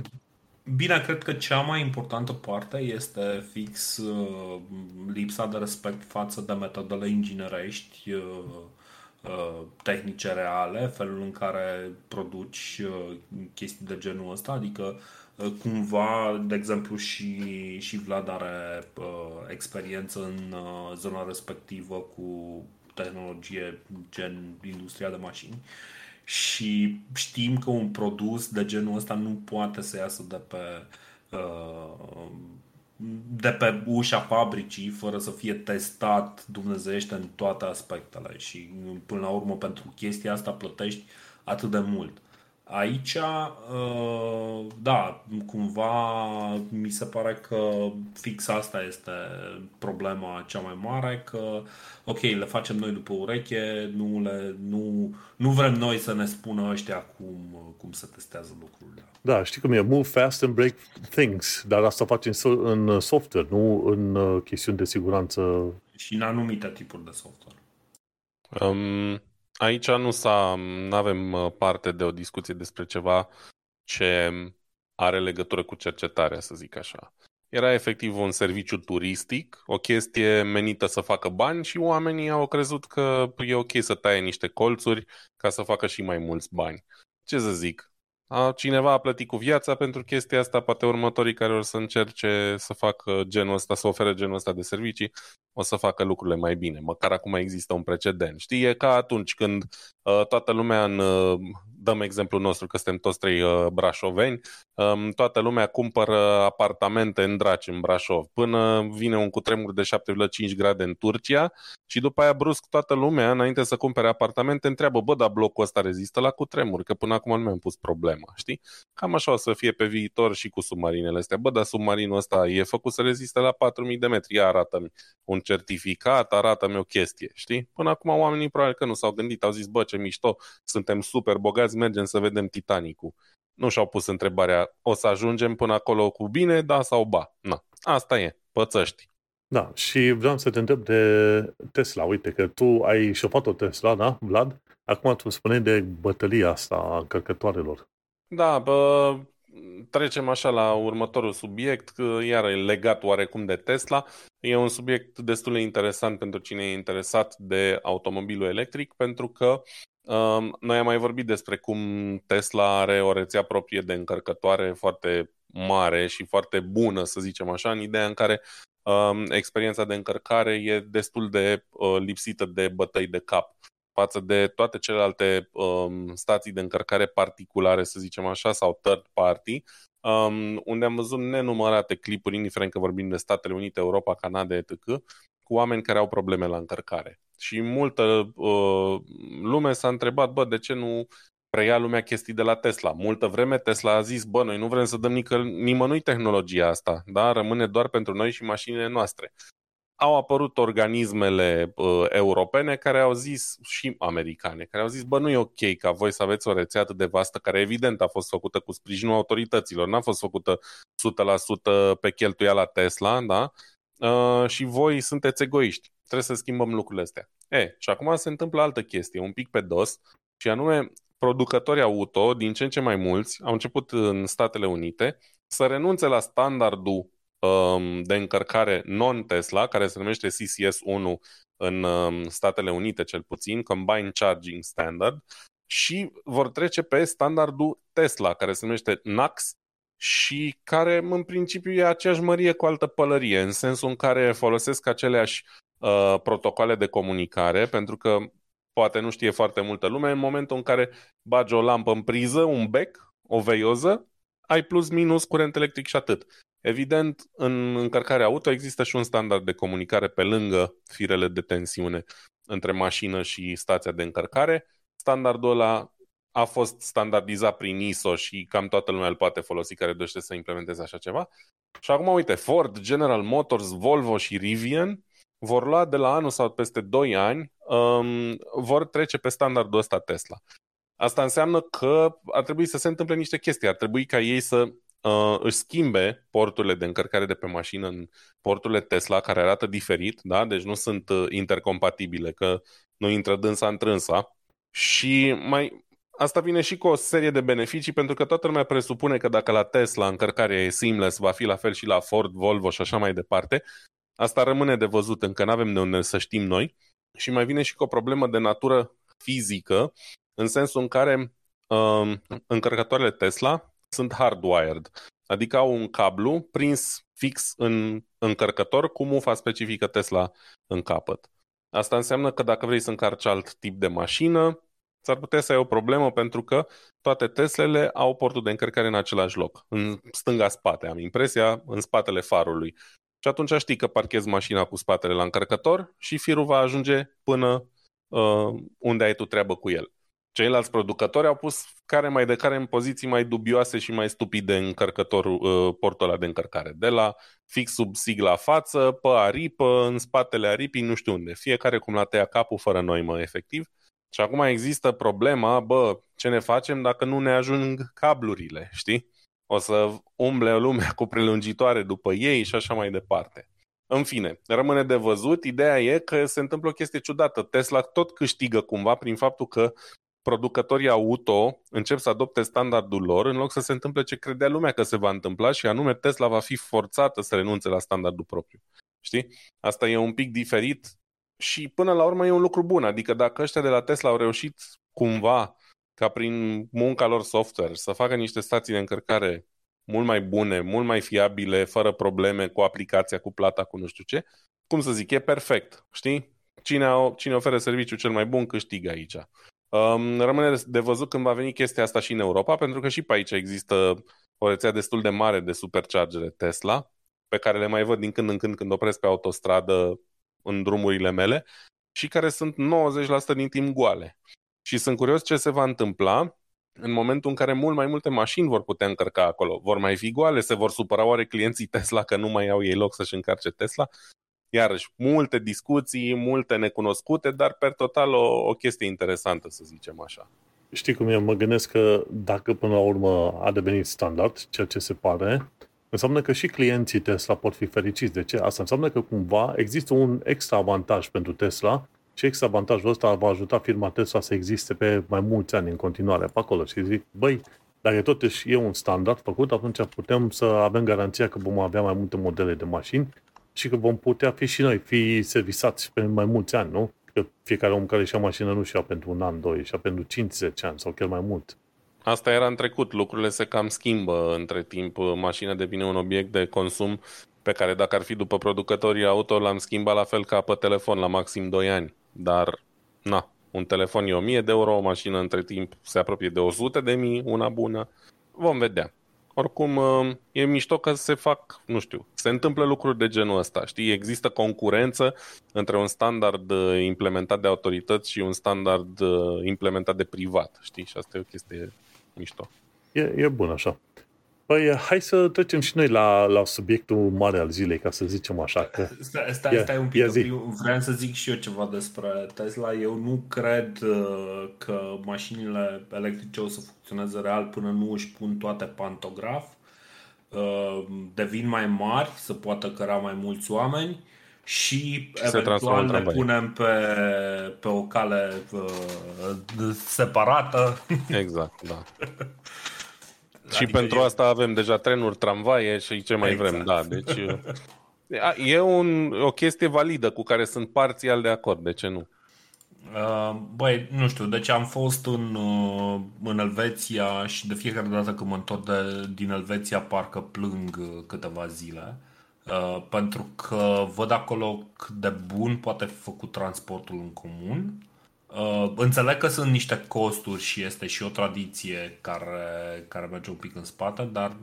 Bine, cred că cea mai importantă parte este fix uh, lipsa de respect față de metodele inginerești uh, uh, tehnice reale, felul în care produci uh, chestii de genul ăsta, adică uh, cumva, de exemplu, și, și Vlad are uh, experiență în uh, zona respectivă cu tehnologie gen industria de mașini și știm că un produs de genul ăsta nu poate să iasă de pe uh, de pe ușa fabricii fără să fie testat dumnezeiește în toate aspectele și până la urmă pentru chestia asta plătești atât de mult. Aici, uh, da, cumva mi se pare că fix asta este problema cea mai mare, că ok, le facem noi după ureche, nu, le, nu, nu vrem noi să ne spună ăștia cum, cum se testează lucrurile. Da, știi cum e, move fast and break things, dar asta facem în software, nu în uh, chestiuni de siguranță. Și în anumite tipuri de software. Um, Aici nu s-a, avem uh, parte de o discuție despre ceva ce are legătură cu cercetarea, să zic așa. Era efectiv un serviciu turistic, o chestie menită să facă bani și oamenii au crezut că e ok să taie niște colțuri ca să facă și mai mulți bani. Ce să zic? A, cineva a plătit cu viața pentru chestia asta, poate următorii care o să încerce să facă genul ăsta, să ofere genul ăsta de servicii, o să facă lucrurile mai bine. Măcar acum există un precedent. Știi, e ca atunci când uh, toată lumea în uh, dăm exemplul nostru că suntem toți trei uh, brașoveni, um, toată lumea cumpără apartamente în Draci, în Brașov, până vine un cutremur de 7,5 grade în Turcia și după aia brusc toată lumea, înainte să cumpere apartamente, întreabă, bă, dar blocul ăsta rezistă la cutremur, că până acum nu mi-am pus problema, știi? Cam așa o să fie pe viitor și cu submarinele astea. Bă, dar submarinul ăsta e făcut să reziste la 4000 de metri, ia arată-mi un certificat, arată-mi o chestie, știi? Până acum oamenii probabil că nu s-au gândit, au zis, bă, ce mișto, suntem super bogați, mergem să vedem Titanicul. Nu și-au pus întrebarea, o să ajungem până acolo cu bine, da sau ba? Na, asta e, pățăști. Da, și vreau să te întreb de Tesla. Uite că tu ai șopat o Tesla, da, Vlad? Acum tu spuneai de bătălia asta a încărcătoarelor. Da, bă, trecem așa la următorul subiect, iar e legat oarecum de Tesla. E un subiect destul de interesant pentru cine e interesat de automobilul electric, pentru că um, noi am mai vorbit despre cum Tesla are o rețea proprie de încărcătoare foarte mare și foarte bună, să zicem așa, în ideea în care um, experiența de încărcare e destul de uh, lipsită de bătăi de cap față de toate celelalte um, stații de încărcare particulare, să zicem așa, sau third party, um, unde am văzut nenumărate clipuri, indiferent că vorbim de Statele Unite, Europa, Canada, etc., cu oameni care au probleme la încărcare. Și multă uh, lume s-a întrebat, bă, de ce nu preia lumea chestii de la Tesla. Multă vreme Tesla a zis, bă, noi nu vrem să dăm nică, nimănui tehnologia asta, da? rămâne doar pentru noi și mașinile noastre au apărut organismele uh, europene care au zis, și americane, care au zis, bă, nu e ok ca voi să aveți o rețea atât de vastă, care evident a fost făcută cu sprijinul autorităților, n-a fost făcută 100% pe cheltuiala Tesla, da? Uh, și voi sunteți egoiști. Trebuie să schimbăm lucrurile astea. E, și acum se întâmplă altă chestie, un pic pe dos, și anume producătorii auto, din ce în ce mai mulți, au început în Statele Unite să renunțe la standardul Um, de încărcare non-Tesla, care se numește CCS1 în um, Statele Unite cel puțin, Combined Charging Standard, și vor trece pe standardul Tesla, care se numește NACS și care în principiu e aceeași mărie cu altă pălărie, în sensul în care folosesc aceleași uh, protocoale de comunicare, pentru că poate nu știe foarte multă lume, în momentul în care bagi o lampă în priză, un bec, o veioză, ai plus minus curent electric și atât. Evident, în încărcarea auto există și un standard de comunicare pe lângă firele de tensiune între mașină și stația de încărcare. Standardul ăla a fost standardizat prin ISO și cam toată lumea îl poate folosi care dorește să implementeze așa ceva. Și acum, uite, Ford, General Motors, Volvo și Rivian vor lua de la anul sau peste 2 ani, um, vor trece pe standardul ăsta Tesla. Asta înseamnă că ar trebui să se întâmple niște chestii. Ar trebui ca ei să uh, își schimbe porturile de încărcare de pe mașină în porturile Tesla, care arată diferit, da? deci nu sunt uh, intercompatibile, că nu intră dânsa în trânsa. Și mai, asta vine și cu o serie de beneficii, pentru că toată lumea presupune că dacă la Tesla încărcarea e seamless, va fi la fel și la Ford, Volvo și așa mai departe. Asta rămâne de văzut, încă nu avem de unde să știm noi. Și mai vine și cu o problemă de natură fizică, în sensul în care um, încărcătoarele Tesla sunt hardwired, adică au un cablu prins fix în încărcător cu mufa specifică Tesla în capăt. Asta înseamnă că dacă vrei să încarci alt tip de mașină, s-ar putea să ai o problemă pentru că toate Teslele au portul de încărcare în același loc, în stânga-spate, am impresia, în spatele farului. Și atunci știi că parchezi mașina cu spatele la încărcător și firul va ajunge până uh, unde ai tu treabă cu el. Ceilalți producători au pus care mai de care în poziții mai dubioase și mai stupide încărcătorul, uh, portul ăla de încărcare. De la fix sub sigla față, pe aripă, în spatele aripii, nu știu unde. Fiecare cum l-a tăiat capul fără noimă, efectiv. Și acum există problema, bă, ce ne facem dacă nu ne ajung cablurile, știi? O să umble lumea cu prelungitoare după ei și așa mai departe. În fine, rămâne de văzut. Ideea e că se întâmplă o chestie ciudată. Tesla tot câștigă cumva prin faptul că producătorii auto încep să adopte standardul lor în loc să se întâmple ce credea lumea că se va întâmpla și anume Tesla va fi forțată să renunțe la standardul propriu. Știi? Asta e un pic diferit și până la urmă e un lucru bun. Adică dacă ăștia de la Tesla au reușit cumva ca prin munca lor software să facă niște stații de încărcare mult mai bune, mult mai fiabile, fără probleme cu aplicația, cu plata, cu nu știu ce, cum să zic, e perfect, știi? Cine, cine oferă serviciul cel mai bun câștigă aici. Um, rămâne de văzut când va veni chestia asta și în Europa, pentru că și pe aici există o rețea destul de mare de superchargere Tesla, pe care le mai văd din când în când când opresc pe autostradă în drumurile mele și care sunt 90% din timp goale. Și sunt curios ce se va întâmpla în momentul în care mult mai multe mașini vor putea încărca acolo. Vor mai fi goale? Se vor supăra oare clienții Tesla că nu mai au ei loc să-și încarce Tesla? Iarăși, multe discuții, multe necunoscute, dar per total o, o chestie interesantă, să zicem așa. Știi cum eu mă gândesc că dacă până la urmă a devenit standard, ceea ce se pare, înseamnă că și clienții Tesla pot fi fericiți. De ce? Asta înseamnă că cumva există un extra avantaj pentru Tesla și extra avantajul ăsta va ajuta firma Tesla să existe pe mai mulți ani în continuare pe acolo. Și zic, băi, dacă totuși e un standard făcut, atunci putem să avem garanția că vom avea mai multe modele de mașini și că vom putea fi și noi, fi servisați pe mai mulți ani, nu? Că fiecare om care și-a mașină nu și-a pentru un an, doi, și-a pentru 50 ani sau chiar mai mult. Asta era în trecut, lucrurile se cam schimbă între timp, mașina devine un obiect de consum pe care dacă ar fi după producătorii auto l-am schimbat la fel ca pe telefon la maxim 2 ani. Dar, na, un telefon e 1000 de euro, o mașină între timp se apropie de 100 de mii, una bună. Vom vedea. Oricum, e mișto că se fac, nu știu, se întâmplă lucruri de genul ăsta, știi? Există concurență între un standard uh, implementat de autorități și un standard uh, implementat de privat, știi? Și asta e o chestie mișto. E, e bun așa. Păi, hai să trecem și noi la, la subiectul mare al zilei, ca să zicem așa. Că... Stai, stai, ia, stai un pic, zi. vreau să zic și eu ceva despre Tesla. Eu nu cred uh, că mașinile electrice o să funcționeze real până nu își pun toate pantograf. Uh, devin mai mari, să poată căra mai mulți oameni și Se eventual le punem pe, pe o cale uh, separată. Exact, da. Și adică pentru e... asta avem deja trenuri, tramvaie și ce mai exact. vrem, da. Deci e un, o chestie validă cu care sunt parțial de acord, de ce nu? Uh, băi, nu știu, deci am fost în, uh, în Elveția și de fiecare dată când mă întorc de, din Elveția parcă plâng uh, câteva zile pentru că văd acolo cât de bun poate fi făcut transportul în comun Uh, înțeleg că sunt niște costuri și este și o tradiție care, care merge un pic în spate, dar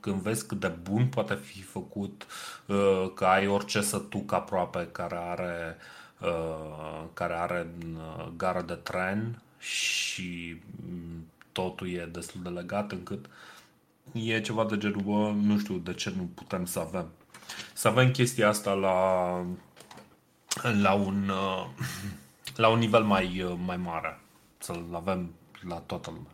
când vezi cât de bun poate fi făcut, uh, că ai orice sătuc aproape care are, uh, care are uh, gară de tren și mm, totul e destul de legat încât e ceva de genul, bă, nu știu de ce nu putem să avem. Să avem chestia asta la, la un... Uh, la un nivel mai, uh, mai mare, să-l avem la toată lumea.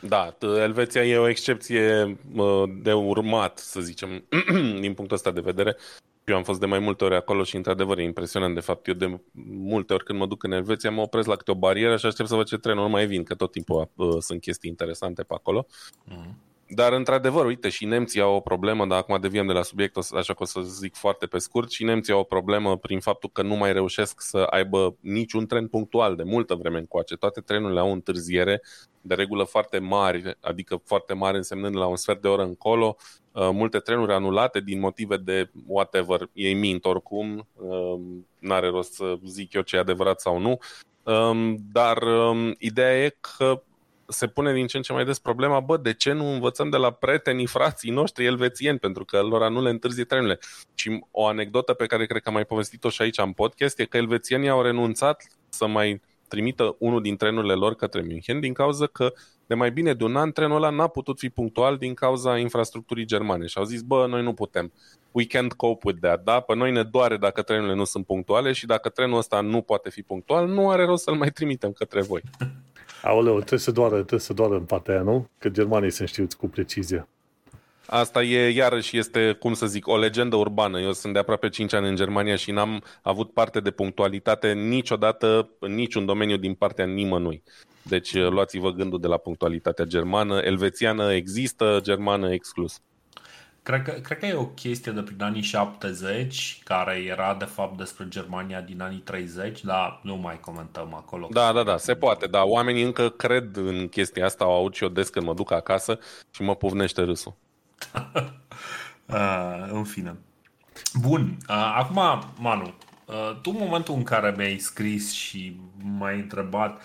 Da, Elveția e o excepție uh, de urmat, să zicem, din punctul ăsta de vedere. Eu am fost de mai multe ori acolo și, într-adevăr, e impresionant. De fapt, eu de multe ori când mă duc în Elveția, mă opresc la câte o barieră și aștept să văd ce trenuri mai vin, că tot timpul uh, sunt chestii interesante pe acolo. Mm. Dar, într-adevăr, uite, și nemții au o problemă, dar acum deviem de la subiect, așa că o să zic foarte pe scurt, și nemții au o problemă prin faptul că nu mai reușesc să aibă niciun tren punctual de multă vreme încoace. Toate trenurile au întârziere, de regulă foarte mari, adică foarte mari însemnând la un sfert de oră încolo, uh, multe trenuri anulate din motive de whatever, ei mint oricum, uh, n-are rost să zic eu ce e adevărat sau nu, um, dar um, ideea e că se pune din ce în ce mai des problema, bă, de ce nu învățăm de la prietenii, frații noștri elvețieni, pentru că lor nu le întârzie trenurile. Și o anecdotă pe care cred că am mai povestit-o și aici în podcast e că elvețienii au renunțat să mai trimită unul din trenurile lor către München din cauza că de mai bine de un an trenul ăla n-a putut fi punctual din cauza infrastructurii germane și au zis, bă, noi nu putem. We can't cope with that, da? Pe noi ne doare dacă trenurile nu sunt punctuale și dacă trenul ăsta nu poate fi punctual, nu are rost să-l mai trimitem către voi. Aoleu, trebuie să doară, trebuie să doară în partea aia, nu? Că germanii sunt știuți cu precizie. Asta e, iarăși, este, cum să zic, o legendă urbană. Eu sunt de aproape 5 ani în Germania și n-am avut parte de punctualitate niciodată în niciun domeniu din partea nimănui. Deci luați-vă gândul de la punctualitatea germană. Elvețiană există, germană exclus. Cred că, cred că e o chestie de prin anii 70 care era de fapt despre Germania din anii 30, dar nu mai comentăm acolo. Da, da, da, se poate, da. Oamenii încă cred în chestia asta, au aud și eu des când mă duc acasă și mă puvnește râsul. uh, în fine. Bun, uh, acum, Manu, Uh, tu în momentul în care mi-ai scris și m-ai întrebat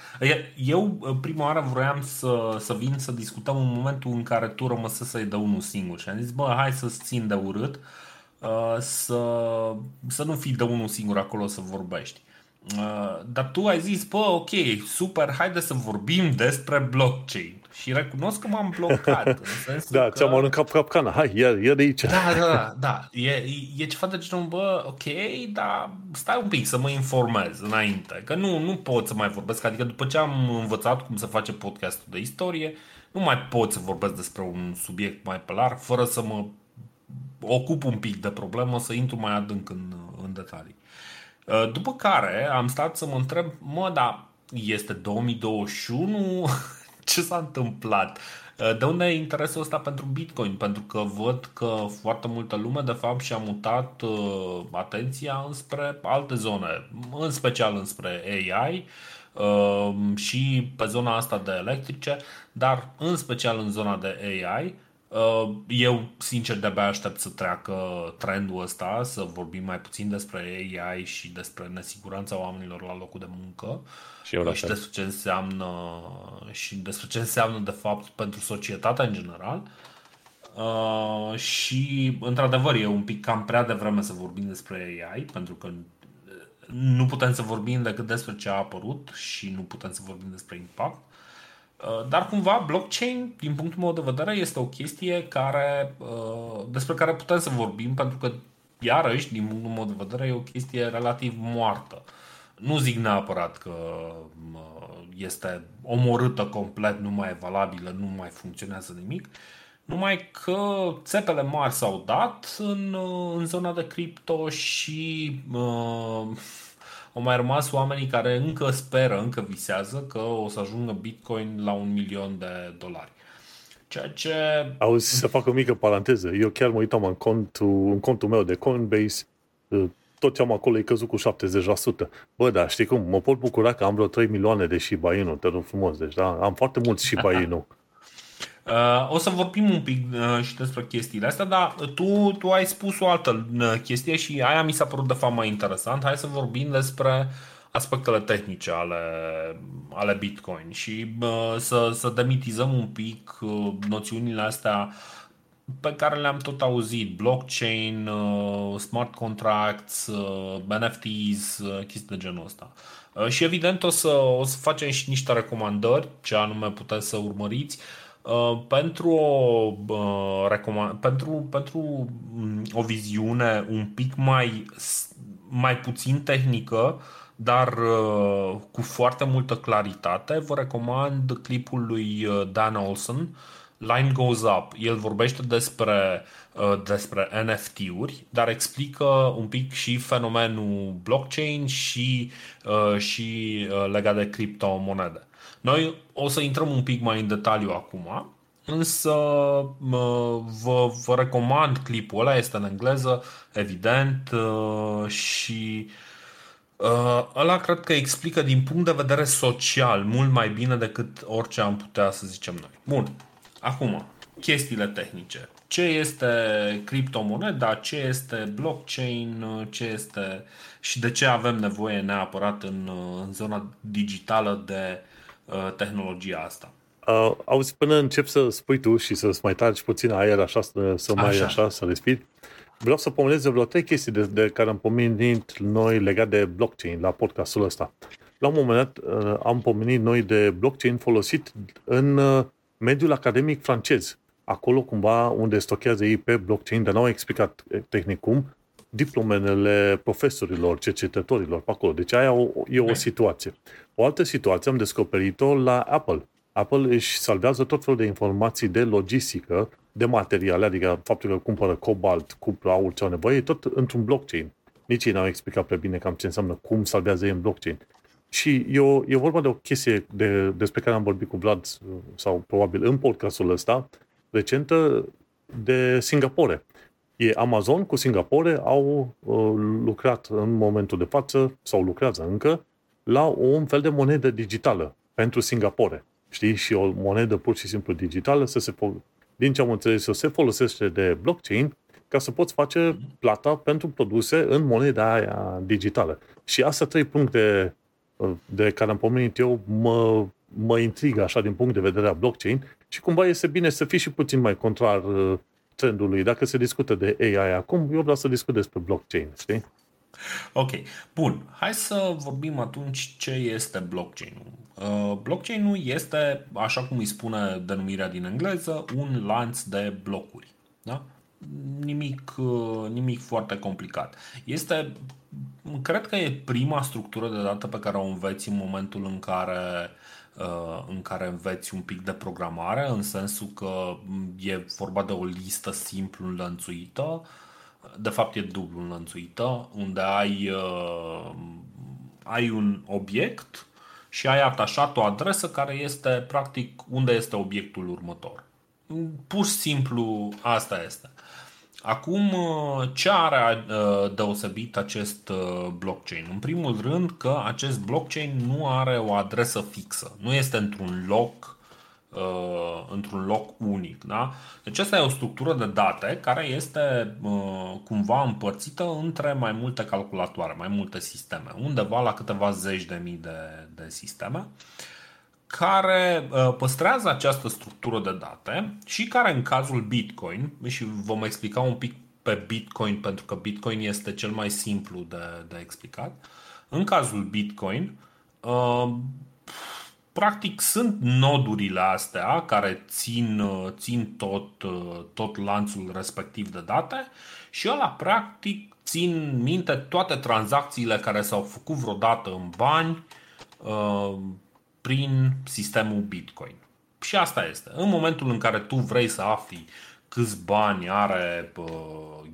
Eu uh, prima oară vroiam să, să vin să discutăm în momentul în care tu rămăsese de unul singur Și am zis, bă, hai să-ți țin de urât uh, să, să nu fii de unul singur acolo să vorbești dar tu ai zis, bă, ok, super, haide să vorbim despre blockchain. Și recunosc că m-am blocat. În da, că... ți-am aruncat cap capcana, hai, ia, ia de aici. Da, da, da, da. E, e ceva de genul, bă, ok, dar stai un pic să mă informez înainte. Că nu, nu pot să mai vorbesc, adică după ce am învățat cum să face podcastul de istorie, nu mai pot să vorbesc despre un subiect mai pe larg, fără să mă ocup un pic de problemă, să intru mai adânc în, în detalii. Uh, după care am stat să mă întreb, mă, dar este 2021? Ce s-a întâmplat? Uh, de unde e interesul ăsta pentru Bitcoin? Pentru că văd că foarte multă lume, de fapt, și-a mutat uh, atenția înspre alte zone, în special înspre AI și pe zona asta de electrice, dar în special în zona de AI Uh, eu, sincer, de-abia aștept să treacă trendul ăsta, să vorbim mai puțin despre AI și despre nesiguranța oamenilor la locul de muncă și, eu și despre ce înseamnă și despre ce înseamnă de fapt pentru societatea în general. Uh, și într-adevăr e un pic cam prea devreme să vorbim despre AI pentru că nu putem să vorbim decât despre ce a apărut și nu putem să vorbim despre impact. Uh, dar cumva blockchain, din punctul meu de vedere, este o chestie care, uh, despre care putem să vorbim pentru că, iarăși, din punctul meu de vedere, e o chestie relativ moartă. Nu zic neapărat că uh, este omorâtă complet, nu mai e valabilă, nu mai funcționează nimic, numai că țepele mari s-au dat în, în zona de cripto și uh, au mai rămas oamenii care încă speră, încă visează că o să ajungă Bitcoin la un milion de dolari. Ceea ce... Auzi, să fac o mică paranteză. Eu chiar mă uitam în contul, în contul meu de Coinbase, tot ce am acolo e căzut cu 70%. Bă, da, știi cum, mă pot bucura că am vreo 3 milioane de Shiba Inu, te rog frumos, deci da, am foarte mulți Shiba Inu. Uh, o să vorbim un pic uh, și despre chestiile astea, dar tu, tu ai spus o altă uh, chestie și aia mi s-a părut de fapt mai interesant. Hai să vorbim despre aspectele tehnice ale, ale Bitcoin și uh, să, să demitizăm un pic uh, noțiunile astea pe care le-am tot auzit, blockchain, uh, smart contracts, uh, NFTs, uh, chestii de genul ăsta. Uh, și evident o să, o să facem și niște recomandări, ce anume puteți să urmăriți, Uh, pentru, o, uh, recomand, pentru, pentru mm, o viziune un pic mai, mai puțin tehnică, dar uh, cu foarte multă claritate, vă recomand clipul lui Dan Olson, Line Goes Up. El vorbește despre, despre NFT-uri, dar explică un pic și fenomenul blockchain și, și legat de criptomonede. Noi o să intrăm un pic mai în detaliu acum, însă vă, vă recomand clipul ăla, este în engleză, evident, și ăla cred că explică din punct de vedere social mult mai bine decât orice am putea să zicem noi. Bun, acum, chestiile tehnice. Ce este criptomoneda, ce este blockchain, ce este și de ce avem nevoie neapărat în, în zona digitală de uh, tehnologia asta. Uh, auzi, până încep să spui tu și să-ți mai tragi puțin aer așa, să, să mai așa, așa să respiri, vreau să pomenez vreo trei chestii de, de care am pomenit noi legat de blockchain la podcastul ăsta. La un moment dat uh, am pomenit noi de blockchain folosit în uh, mediul academic francez acolo cumva unde stochează ei pe blockchain, dar n-au explicat eh, tehnic cum, diplomele profesorilor, cercetătorilor pe acolo. Deci aia e o situație. O altă situație am descoperit-o la Apple. Apple își salvează tot felul de informații de logistică, de materiale, adică faptul că cumpără cobalt, cumpără aur ce au nevoie, tot într-un blockchain. Nici ei n-au explicat pe bine cam ce înseamnă, cum salvează ei în blockchain. Și e, o, e vorba de o chestie de, despre care am vorbit cu Vlad, sau probabil în podcastul ăsta, recentă de Singapore. E Amazon cu Singapore au uh, lucrat în momentul de față, sau lucrează încă, la un fel de monedă digitală pentru Singapore. Știi? Și o monedă pur și simplu digitală, să se, din ce am înțeles, să se folosește de blockchain ca să poți face plata pentru produse în moneda aia digitală. Și astea trei puncte uh, de care am pomenit eu mă, mă intrigă așa din punct de vedere a blockchain și cumva este bine să fii și puțin mai contrar uh, trendului. Dacă se discută de AI acum, eu vreau să discut despre blockchain, știi? Ok, bun. Hai să vorbim atunci ce este blockchain-ul. Uh, blockchain-ul este, așa cum îi spune denumirea din engleză, un lanț de blocuri. Da? Nimic, uh, nimic foarte complicat. Este, cred că e prima structură de dată pe care o înveți în momentul în care Uh, în care înveți un pic de programare, în sensul că e vorba de o listă simplu înlănțuită, de fapt e dublu înlănțuită, unde ai, uh, ai un obiect și ai atașat o adresă care este practic unde este obiectul următor. Pur și simplu asta este. Acum, uh, ce are uh, deosebit acest uh, blockchain? În primul rând că acest blockchain nu are o adresă fixă, nu este într-un loc într-un loc unic. Da? Deci asta e o structură de date care este cumva împărțită între mai multe calculatoare, mai multe sisteme, undeva la câteva zeci de mii de, de sisteme. Uh, care uh, păstrează această structură de date și care în cazul Bitcoin, și vom explica un pic pe Bitcoin pentru că Bitcoin este cel mai simplu de, de explicat, în cazul Bitcoin, uh, practic sunt nodurile astea care țin, uh, țin tot, tot lanțul respectiv de date și ăla practic țin minte toate tranzacțiile care s-au făcut vreodată în bani, prin sistemul Bitcoin. Și asta este. În momentul în care tu vrei să afli câți bani are uh,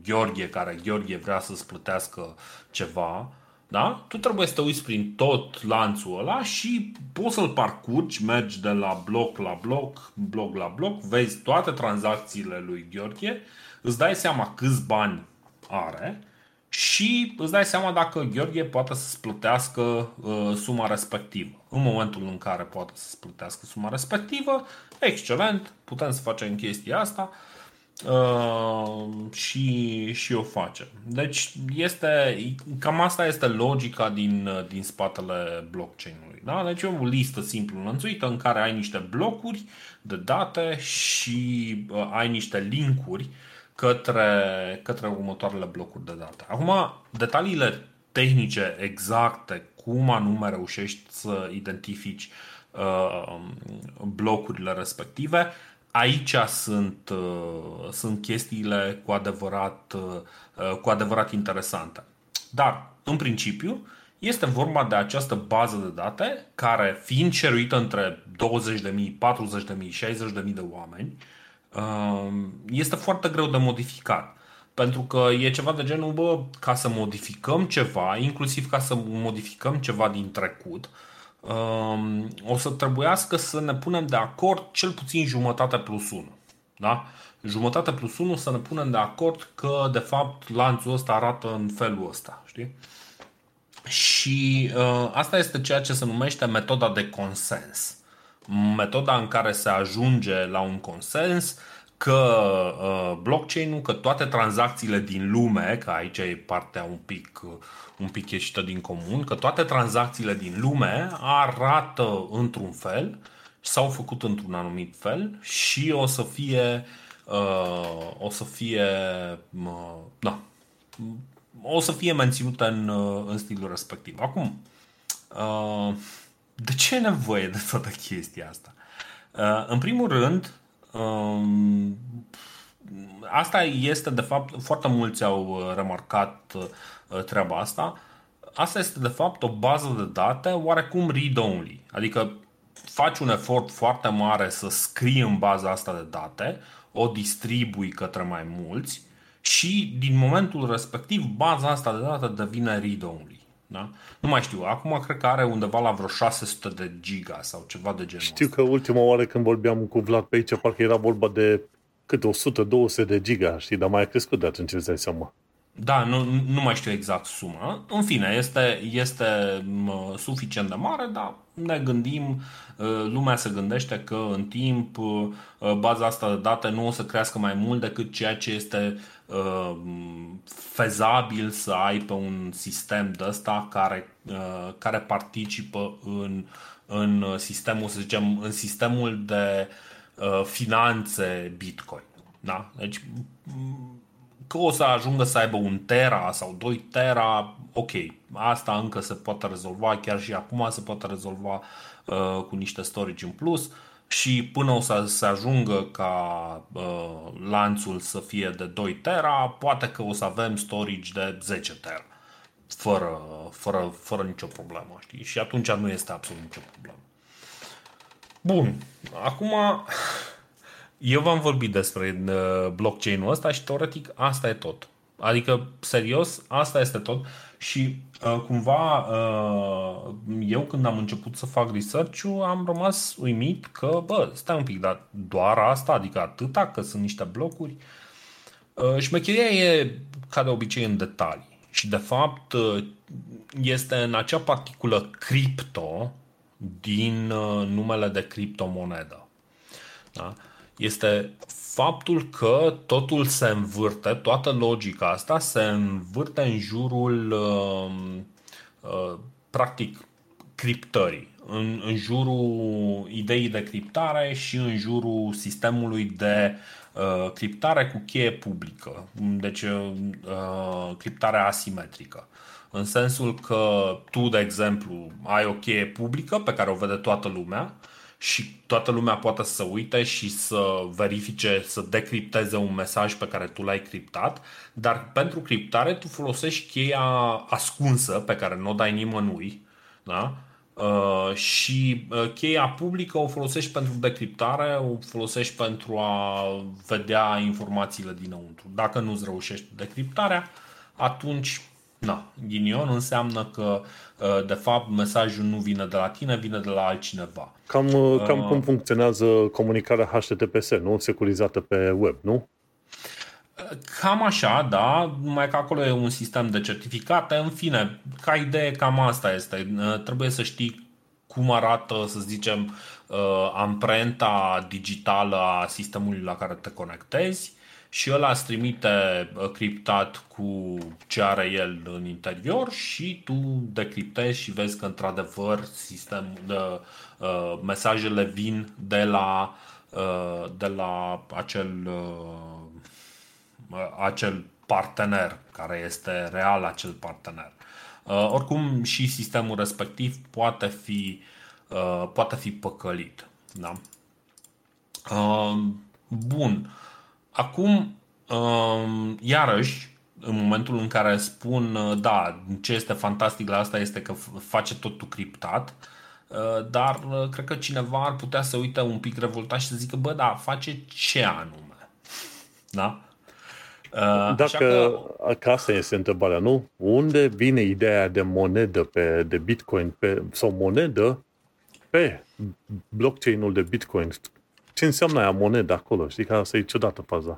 Gheorghe, care Gheorghe vrea să-ți plătească ceva, da? Tu trebuie să te uiți prin tot lanțul ăla și poți să-l parcurgi, mergi de la bloc la bloc, bloc la bloc, vezi toate tranzacțiile lui Gheorghe, îți dai seama câți bani are și îți dai seama dacă Gheorghe poate să-ți plătească uh, suma respectivă. În momentul în care poate să-ți plătească suma respectivă, excelent, putem să facem chestia asta uh, și, și o facem. Deci este, cam asta este logica din, din spatele blockchain-ului. Da? Deci e o listă simplu înlănțuită în care ai niște blocuri de date și uh, ai niște linkuri uh, către, către următoarele blocuri de date. Acum, detaliile tehnice exacte, cum anume reușești să identifici uh, blocurile respective, aici sunt, uh, sunt chestiile cu adevărat, uh, cu adevărat interesante. Dar, în principiu, este vorba de această bază de date care, fiind ceruită între 20.000, 40.000, 60.000 de oameni, uh, este foarte greu de modificat. Pentru că e ceva de genul, bă, ca să modificăm ceva, inclusiv ca să modificăm ceva din trecut, um, o să trebuiască să ne punem de acord cel puțin jumătate plus 1. Da? Jumătate plus 1 să ne punem de acord că de fapt lanțul ăsta arată în felul ăsta. Știi? Și uh, asta este ceea ce se numește metoda de consens. Metoda în care se ajunge la un consens că uh, blockchain-ul, că toate tranzacțiile din lume, că aici e partea un pic, uh, un pic ieșită din comun, că toate tranzacțiile din lume arată într-un fel, s-au făcut într-un anumit fel și o să fie uh, o să fie uh, da, o să fie menținută în, uh, în stilul respectiv. Acum, uh, de ce e nevoie de toată chestia asta? Uh, în primul rând, um, asta este, de fapt, foarte mulți au remarcat treaba asta. Asta este, de fapt, o bază de date oarecum read-only. Adică faci un efort foarte mare să scrii în baza asta de date, o distribui către mai mulți și din momentul respectiv baza asta de dată devine read-only. Da? Nu mai știu, acum cred că are undeva la vreo 600 de giga sau ceva de genul Știu că ultima oară când vorbeam cu Vlad pe aici, parcă era vorba de cât 100-200 de giga, știi, dar mai a crescut de atunci, îți dai seama. Da, nu, nu mai știu exact suma. În fine, este, este suficient de mare, dar ne gândim, ă, lumea se gândește că în timp ă, baza asta de date nu o să crească mai mult decât ceea ce este ă, fezabil să ai pe un sistem de ăsta care, care participă în, în sistemul, să zicem, în sistemul de finanțe Bitcoin. Da? Deci că o să ajungă să aibă un tera sau 2 tera, ok, asta încă se poate rezolva, chiar și acum se poate rezolva uh, cu niște storage în plus și până o să se ajungă ca uh, lanțul să fie de 2 tera, poate că o să avem storage de 10 tera fără, fără, fără nicio problemă, știi? Și atunci nu este absolut nicio problemă. Bun, acum eu v-am vorbit despre uh, blockchain-ul ăsta și teoretic asta e tot. Adică, serios, asta este tot și uh, cumva uh, eu când am început să fac research-ul am rămas uimit că, bă, stai un pic, dar doar asta, adică atâta, că sunt niște blocuri. Uh, șmecheria e, ca de obicei, în detalii. Și, de fapt, uh, este în acea particulă cripto din uh, numele de criptomonedă. Da? este faptul că totul se învârte, toată logica asta se învârte în jurul uh, uh, practic criptării, în, în jurul ideii de criptare și în jurul sistemului de uh, criptare cu cheie publică, deci uh, criptare asimetrică. În sensul că tu, de exemplu, ai o cheie publică pe care o vede toată lumea, și toată lumea poate să uite și să verifice, să decripteze un mesaj pe care tu l-ai criptat, dar pentru criptare tu folosești cheia ascunsă pe care nu o dai nimănui, da? Uh, și uh, cheia publică o folosești pentru decriptare, o folosești pentru a vedea informațiile dinăuntru. Dacă nu-ți reușești decriptarea, atunci Na, ghinion înseamnă că uh, de fapt mesajul nu vine de la tine, vine de la altcineva. Cam, uh, cam uh, cum funcționează comunicarea HTTPS, nu? Securizată pe web, nu? Cam așa, da, numai că acolo e un sistem de certificate. În fine, ca idee, cam asta este. Trebuie să știi cum arată, să zicem, amprenta digitală a sistemului la care te conectezi și ăla îți trimite uh, criptat cu ce are el în interior și tu decriptezi și vezi că într-adevăr sistem de, uh, mesajele vin de la, uh, de la acel, uh, acel partener care este real acel partener. Uh, oricum și sistemul respectiv poate fi, uh, poate fi păcălit. Da? Uh, bun. Acum, um, iarăși, în momentul în care spun, uh, da, ce este fantastic la asta este că face totul criptat, uh, dar uh, cred că cineva ar putea să uite un pic revoltat și să zică, bă, da, face ce anume? Da? Dacă, că... că asta este întrebarea, nu? Unde vine ideea de monedă pe, de Bitcoin pe, sau monedă pe blockchain-ul de Bitcoin, ce înseamnă aia monedă acolo? Știi că asta e ciudată faza.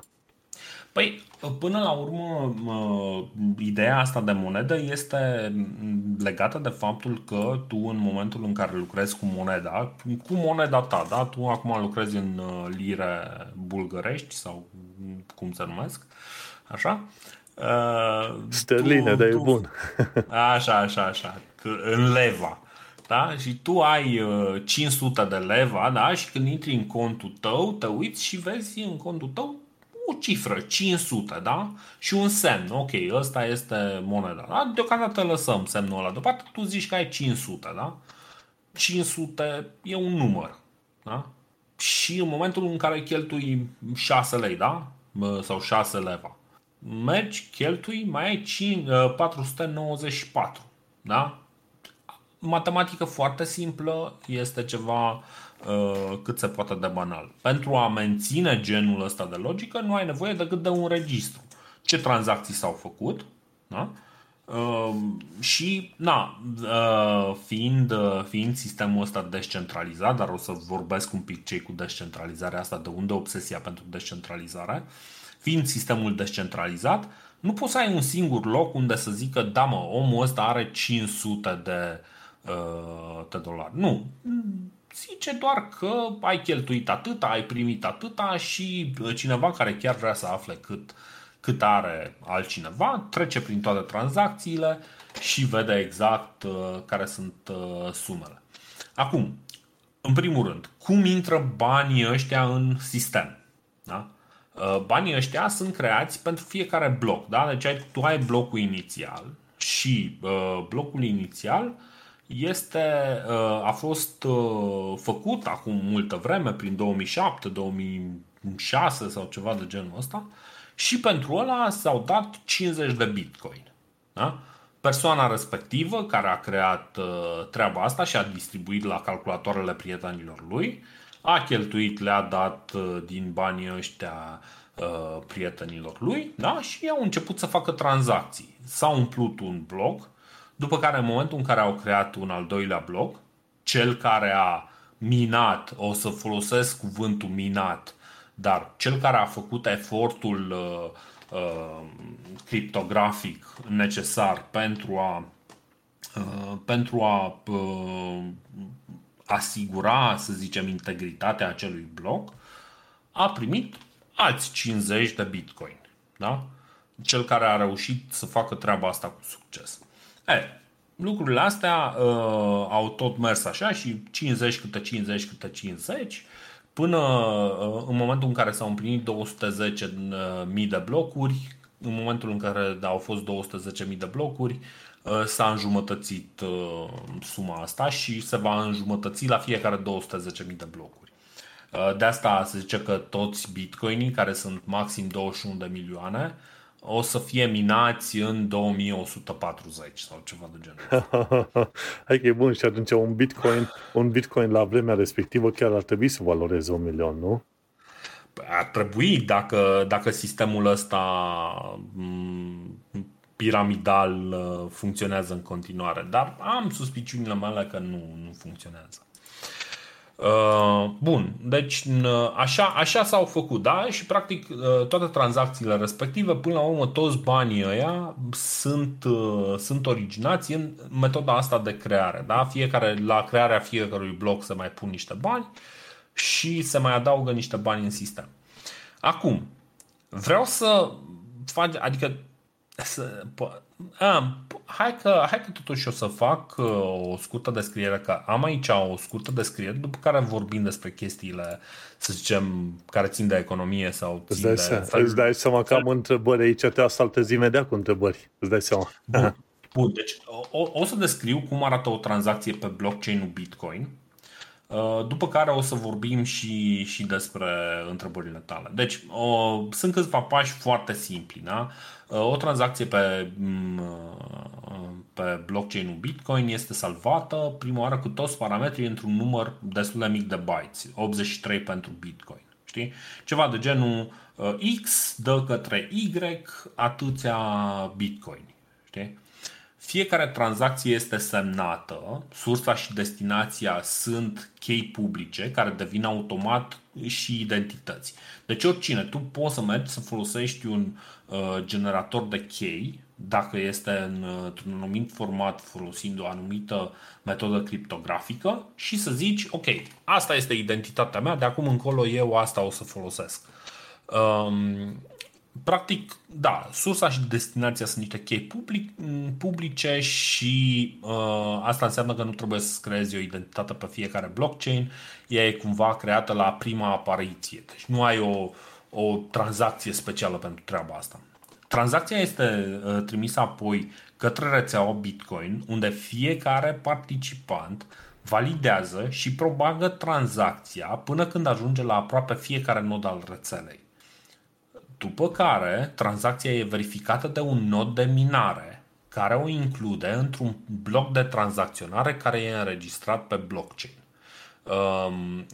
Păi, până la urmă, ideea asta de monedă este legată de faptul că tu în momentul în care lucrezi cu moneda, cu moneda ta, da? tu acum lucrezi în uh, lire bulgărești sau cum se numesc, așa? Uh, Sterline, dar e bun. Așa, așa, așa, în leva. Da? Și tu ai 500 uh, de leva da? și când intri în contul tău, te uiți și vezi în contul tău o cifră, 500, da? Și un semn, ok, ăsta este moneda, da? Deocamdată lăsăm semnul ăla deoparte, tu zici că ai 500, da? 500 e un număr, da? Și în momentul în care cheltui 6 lei, da? Sau 6 leva, mergi, cheltui, mai ai 5, 494, da? Matematică foarte simplă, este ceva Uh, cât se poate de banal. Pentru a menține genul ăsta de logică nu ai nevoie decât de un registru. Ce tranzacții s-au făcut, da? Uh, și, na, uh, fiind, uh, fiind sistemul ăsta descentralizat, dar o să vorbesc un pic cei cu descentralizarea asta, de unde obsesia pentru descentralizare, fiind sistemul descentralizat, nu poți să ai un singur loc unde să zică, da mă, omul ăsta are 500 de, uh, de dolari. Nu, zice doar că ai cheltuit atâta, ai primit atâta și uh, cineva care chiar vrea să afle cât, cât are altcineva, trece prin toate tranzacțiile și vede exact uh, care sunt uh, sumele. Acum, în primul rând, cum intră banii ăștia în sistem? Da? Banii ăștia sunt creați pentru fiecare bloc. Da? Deci ai, tu ai blocul inițial și uh, blocul inițial uh, este, uh, a fost uh, făcut acum multă vreme, prin 2007, 2006 sau ceva de genul ăsta și pentru ăla s-au dat 50 de bitcoin. Da? Persoana respectivă care a creat uh, treaba asta și a distribuit la calculatoarele prietenilor lui, a cheltuit, le-a dat din banii ăștia prietenilor lui da? și au început să facă tranzacții. S-a umplut un bloc după care, în momentul în care au creat un al doilea bloc, cel care a minat, o să folosesc cuvântul minat, dar cel care a făcut efortul uh, uh, criptografic necesar pentru a, uh, pentru a uh, asigura, să zicem, integritatea acelui bloc, a primit alți 50 de bitcoin. Da? Cel care a reușit să facă treaba asta cu succes. E, lucrurile astea uh, au tot mers așa și 50 câte 50 câte 50 până uh, în momentul în care s-au împlinit 210.000 de blocuri, în momentul în care au fost 210.000 de blocuri, uh, s-a înjumătățit uh, suma asta și se va înjumătăți la fiecare 210.000 de blocuri. Uh, de asta se zice că toți bitcoinii, care sunt maxim 21 de milioane, o să fie minați în 2140 sau ceva de genul. Hai că e bun și atunci un bitcoin, un bitcoin la vremea respectivă chiar ar trebui să valoreze un milion, nu? Păi ar trebui dacă, dacă sistemul ăsta mm, piramidal uh, funcționează în continuare, dar am suspiciunile mele că nu, nu funcționează. Uh, bun, deci așa, așa s-au făcut, da? Și practic uh, toate tranzacțiile respective, până la urmă toți banii ăia sunt, uh, sunt originați în metoda asta de creare, da? Fiecare, la crearea fiecărui bloc se mai pun niște bani și se mai adaugă niște bani în sistem. Acum, vreau să fac, adică să, a, hai, că, hai că totuși o să fac uh, o scurtă descriere, că am aici o scurtă descriere, după care vorbim despre chestiile, să zicem, care țin de economie sau țin îți dai de... Seama, fel... Îți dai seama că am întrebări aici, te asaltezi imediat cu întrebări. Îți dai seama. Bun, Bun deci o, o să descriu cum arată o tranzacție pe blockchain-ul Bitcoin, uh, după care o să vorbim și, și despre întrebările tale. Deci, o, sunt câțiva pași foarte simpli. Da? O tranzacție pe, mm, pe blockchain-ul Bitcoin este salvată prima oară cu toți parametrii într-un număr destul de mic de bytes, 83 pentru Bitcoin. Știi? Ceva de genul uh, X dă către Y atâția Bitcoin. Știi? fiecare tranzacție este semnată, sursa și destinația sunt chei publice care devin automat și identități. Deci oricine, tu poți să mergi să folosești un uh, generator de chei dacă este în, într-un anumit format folosind o anumită metodă criptografică și să zici, ok, asta este identitatea mea, de acum încolo eu asta o să folosesc. Um, practic, da, sursa și destinația sunt niște chei public, publice și uh, asta înseamnă că nu trebuie să creezi o identitate pe fiecare blockchain. Ea e cumva creată la prima apariție. Deci nu ai o, o tranzacție specială pentru treaba asta. Tranzacția este uh, trimisă apoi către rețeaua Bitcoin, unde fiecare participant validează și propagă tranzacția până când ajunge la aproape fiecare nod al rețelei. După care, tranzacția e verificată de un nod de minare, care o include într-un bloc de tranzacționare care e înregistrat pe blockchain. Um,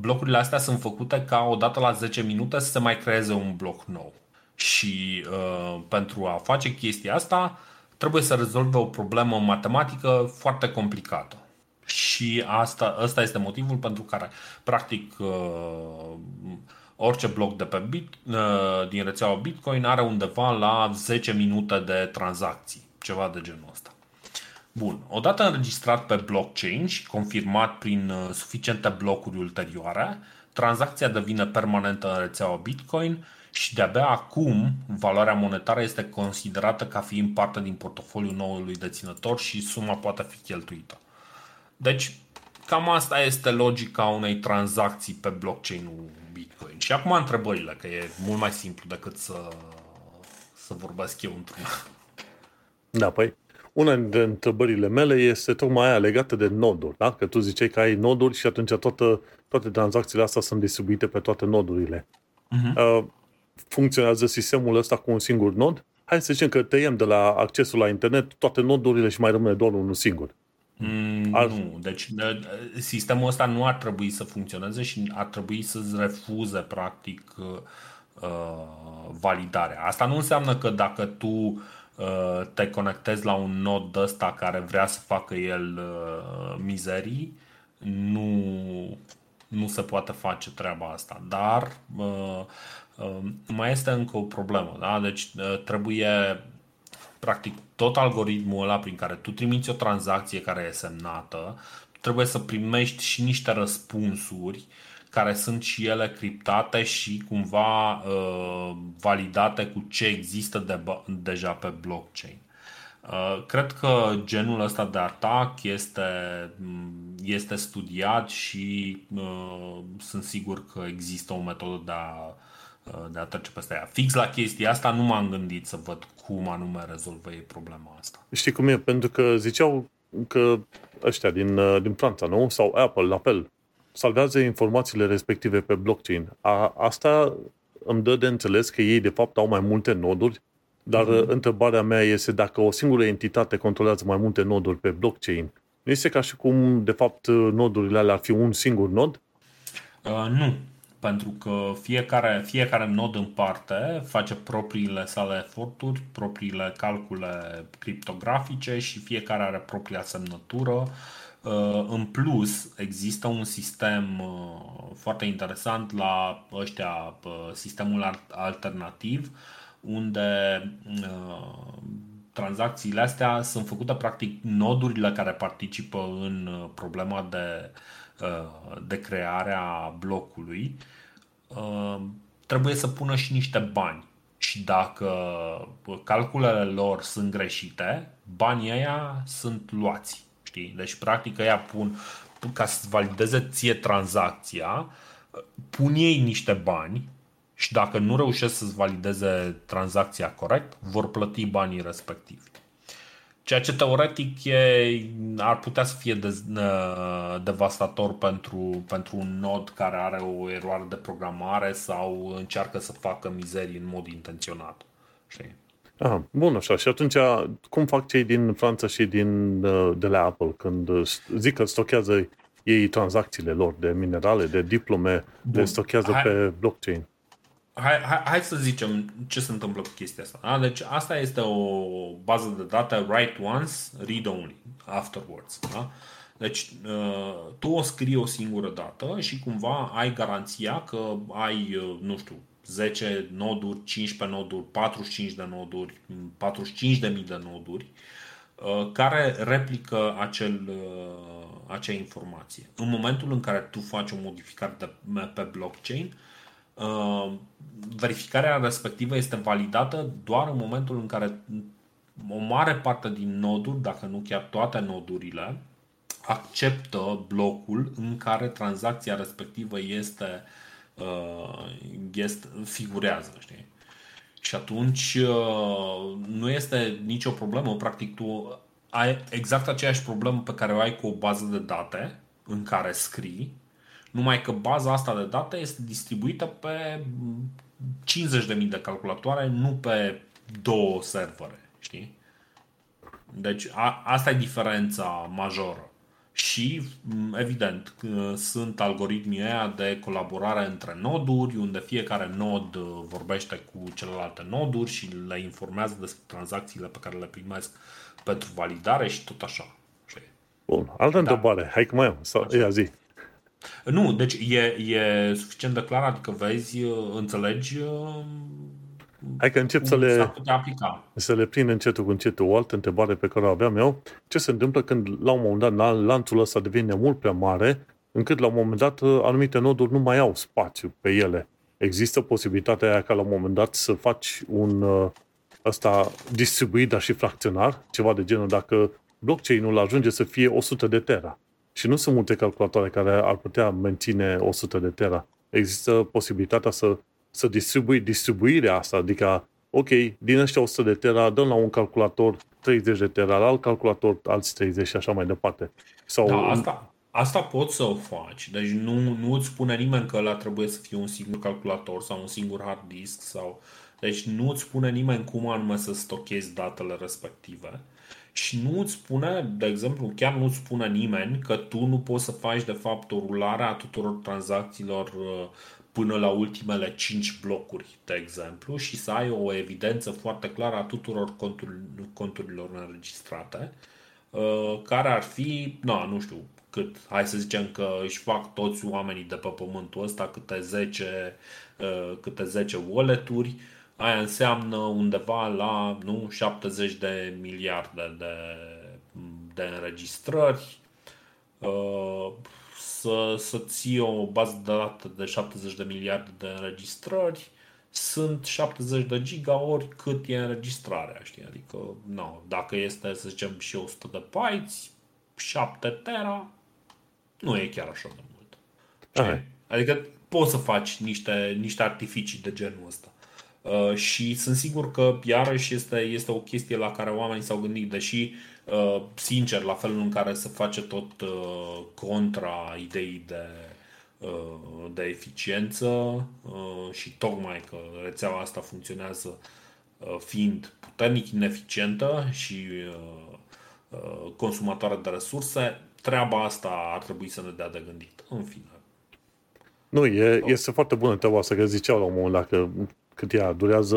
blocurile astea sunt făcute ca odată la 10 minute să se mai creeze un bloc nou. Și uh, pentru a face chestia asta, trebuie să rezolve o problemă matematică foarte complicată. Și asta, asta este motivul pentru care, practic, uh, orice bloc de pe bit, uh, din rețeaua Bitcoin are undeva la 10 minute de tranzacții, ceva de genul ăsta. Bun, odată înregistrat pe blockchain și confirmat prin uh, suficiente blocuri ulterioare, tranzacția devine permanentă în rețeaua Bitcoin și de-abia acum valoarea monetară este considerată ca fiind parte din portofoliul noului deținător și suma poate fi cheltuită. Deci, cam asta este logica unei tranzacții pe blockchain-ul Bitcoin. Și acum întrebările, că e mult mai simplu decât să, să vorbesc eu într-una. Da, păi una dintre întrebările mele este tocmai aia legată de noduri, da? Că tu ziceai că ai noduri și atunci toată, toate tranzacțiile astea sunt distribuite pe toate nodurile. Uh-huh. Uh, funcționează sistemul ăsta cu un singur nod? Hai să zicem că tăiem de la accesul la internet toate nodurile și mai rămâne doar unul singur. Mm, ar... Nu, deci de, sistemul ăsta nu ar trebui să funcționeze și ar trebui să-ți refuze practic uh, validarea. Asta nu înseamnă că dacă tu uh, te conectezi la un nod ăsta care vrea să facă el uh, mizerii, nu, nu se poate face treaba asta. Dar uh, uh, mai este încă o problemă. Da? Deci uh, trebuie practic tot algoritmul ăla prin care tu trimiți o tranzacție care e semnată, trebuie să primești și niște răspunsuri care sunt și ele criptate și cumva uh, validate cu ce există de, deja pe blockchain. Uh, cred că genul ăsta de atac este, este studiat și uh, sunt sigur că există o metodă de a Uh, de a trece peste ea. Fix la chestia asta nu m-am gândit să văd cum anume rezolvă ei problema asta. Știi cum e? Pentru că ziceau că ăștia din, uh, din Franța, nu? Sau Apple, la fel, salvează informațiile respective pe blockchain. A, asta îmi dă de înțeles că ei de fapt au mai multe noduri, dar mm-hmm. întrebarea mea este dacă o singură entitate controlează mai multe noduri pe blockchain, nu este ca și cum de fapt nodurile alea ar fi un singur nod? Uh, nu, pentru că fiecare, fiecare nod în parte face propriile sale eforturi, propriile calcule criptografice și fiecare are propria semnătură. Uh, în plus, există un sistem uh, foarte interesant la ăștia, uh, sistemul alternativ, unde tranzacțiile astea sunt făcute practic nodurile care participă în problema de Uh, de creare a blocului, uh, trebuie să pună și niște bani. Și dacă calculele lor sunt greșite, banii ăia sunt luați. Știi? Deci, practic, ăia pun, ca să valideze ție tranzacția, pun ei niște bani și dacă nu reușesc să-ți valideze tranzacția corect, vor plăti banii respectivi. Ceea ce teoretic e, ar putea să fie de, devastator pentru, pentru un nod care are o eroare de programare sau încearcă să facă mizerii în mod intenționat. Știi? Ah, bun, așa. Și atunci, cum fac cei din Franța și din, de la Apple când zic că stochează ei tranzacțiile lor de minerale, de diplome, bun. le stochează Hai. pe blockchain? hai, hai, hai să zicem ce se întâmplă cu chestia asta. Da? Deci asta este o bază de date write once, read only, afterwards. Da? Deci uh, tu o scrii o singură dată și cumva ai garanția că ai, uh, nu știu, 10 noduri, 15 noduri, 45 de noduri, 45.000 de noduri uh, care replică acel, acea informație. În momentul în care tu faci o modificare de, pe blockchain, verificarea respectivă este validată doar în momentul în care o mare parte din noduri, dacă nu chiar toate nodurile, acceptă blocul în care tranzacția respectivă este, uh, este figurează. Știi? Și atunci uh, nu este nicio problemă. Practic, tu ai exact aceeași problemă pe care o ai cu o bază de date în care scrii, numai că baza asta de date este distribuită pe 50.000 de calculatoare, nu pe două servere. Știi? Deci a, asta e diferența majoră. Și, evident, sunt algoritmii aia de colaborare între noduri, unde fiecare nod uh, vorbește cu celelalte noduri și le informează despre tranzacțiile pe care le primesc pentru validare și tot așa. Bun, altă da. întrebare. Hai că mai am. Sau, ia zi. Nu, deci e, e suficient de clar, adică vezi, uh, înțelegi uh, Hai că încep să le, să le prind încetul cu încetul. O altă întrebare pe care o aveam eu, ce se întâmplă când la un moment dat lanțul ăsta devine mult prea mare, încât la un moment dat anumite noduri nu mai au spațiu pe ele. Există posibilitatea aia ca la un moment dat să faci un uh, ăsta distribuit, dar și fracționar, ceva de genul, dacă blockchain-ul ajunge să fie 100 de tera. Și nu sunt multe calculatoare care ar putea menține 100 de tera. Există posibilitatea să să distribui distribuirea asta, adică, ok, din ăștia 100 de tera, dăm la un calculator 30 de tera, la alt calculator alți 30 și așa mai departe. Sau da, asta, asta poți să o faci. Deci nu, nu îți spune nimeni că ăla trebuie să fie un singur calculator sau un singur hard disk sau... Deci nu îți spune nimeni cum anume să stochezi datele respective. Și nu îți spune, de exemplu, chiar nu îți spune nimeni că tu nu poți să faci de fapt o rulare a tuturor tranzacțiilor uh, până la ultimele 5 blocuri, de exemplu, și să ai o evidență foarte clară a tuturor conturilor înregistrate, uh, care ar fi, nu, nu știu cât, hai să zicem că își fac toți oamenii de pe pământul ăsta câte 10, uh, câte 10 wallet-uri, aia înseamnă undeva la nu, 70 de miliarde de, de înregistrări. Uh, să, să ții o bază de date de 70 de miliarde de înregistrări, sunt 70 de giga ori cât e înregistrarea, știi? Adică, no, dacă este, să zicem, și 100 de bytes, 7 tera, nu e chiar așa de mult. Știi? Adică poți să faci niște, niște artificii de genul ăsta. Uh, și sunt sigur că iarăși este, este o chestie la care oamenii s-au gândit, deși Uh, sincer, la felul în care se face tot uh, contra ideii de, uh, de eficiență și tocmai că rețeaua asta funcționează fiind puternic ineficientă și consumatoare de resurse, treaba asta ar trebui să ne dea de gândit. În fine. Nu, e, este foarte bună treaba asta, că ziceau la un moment dat că cât ea durează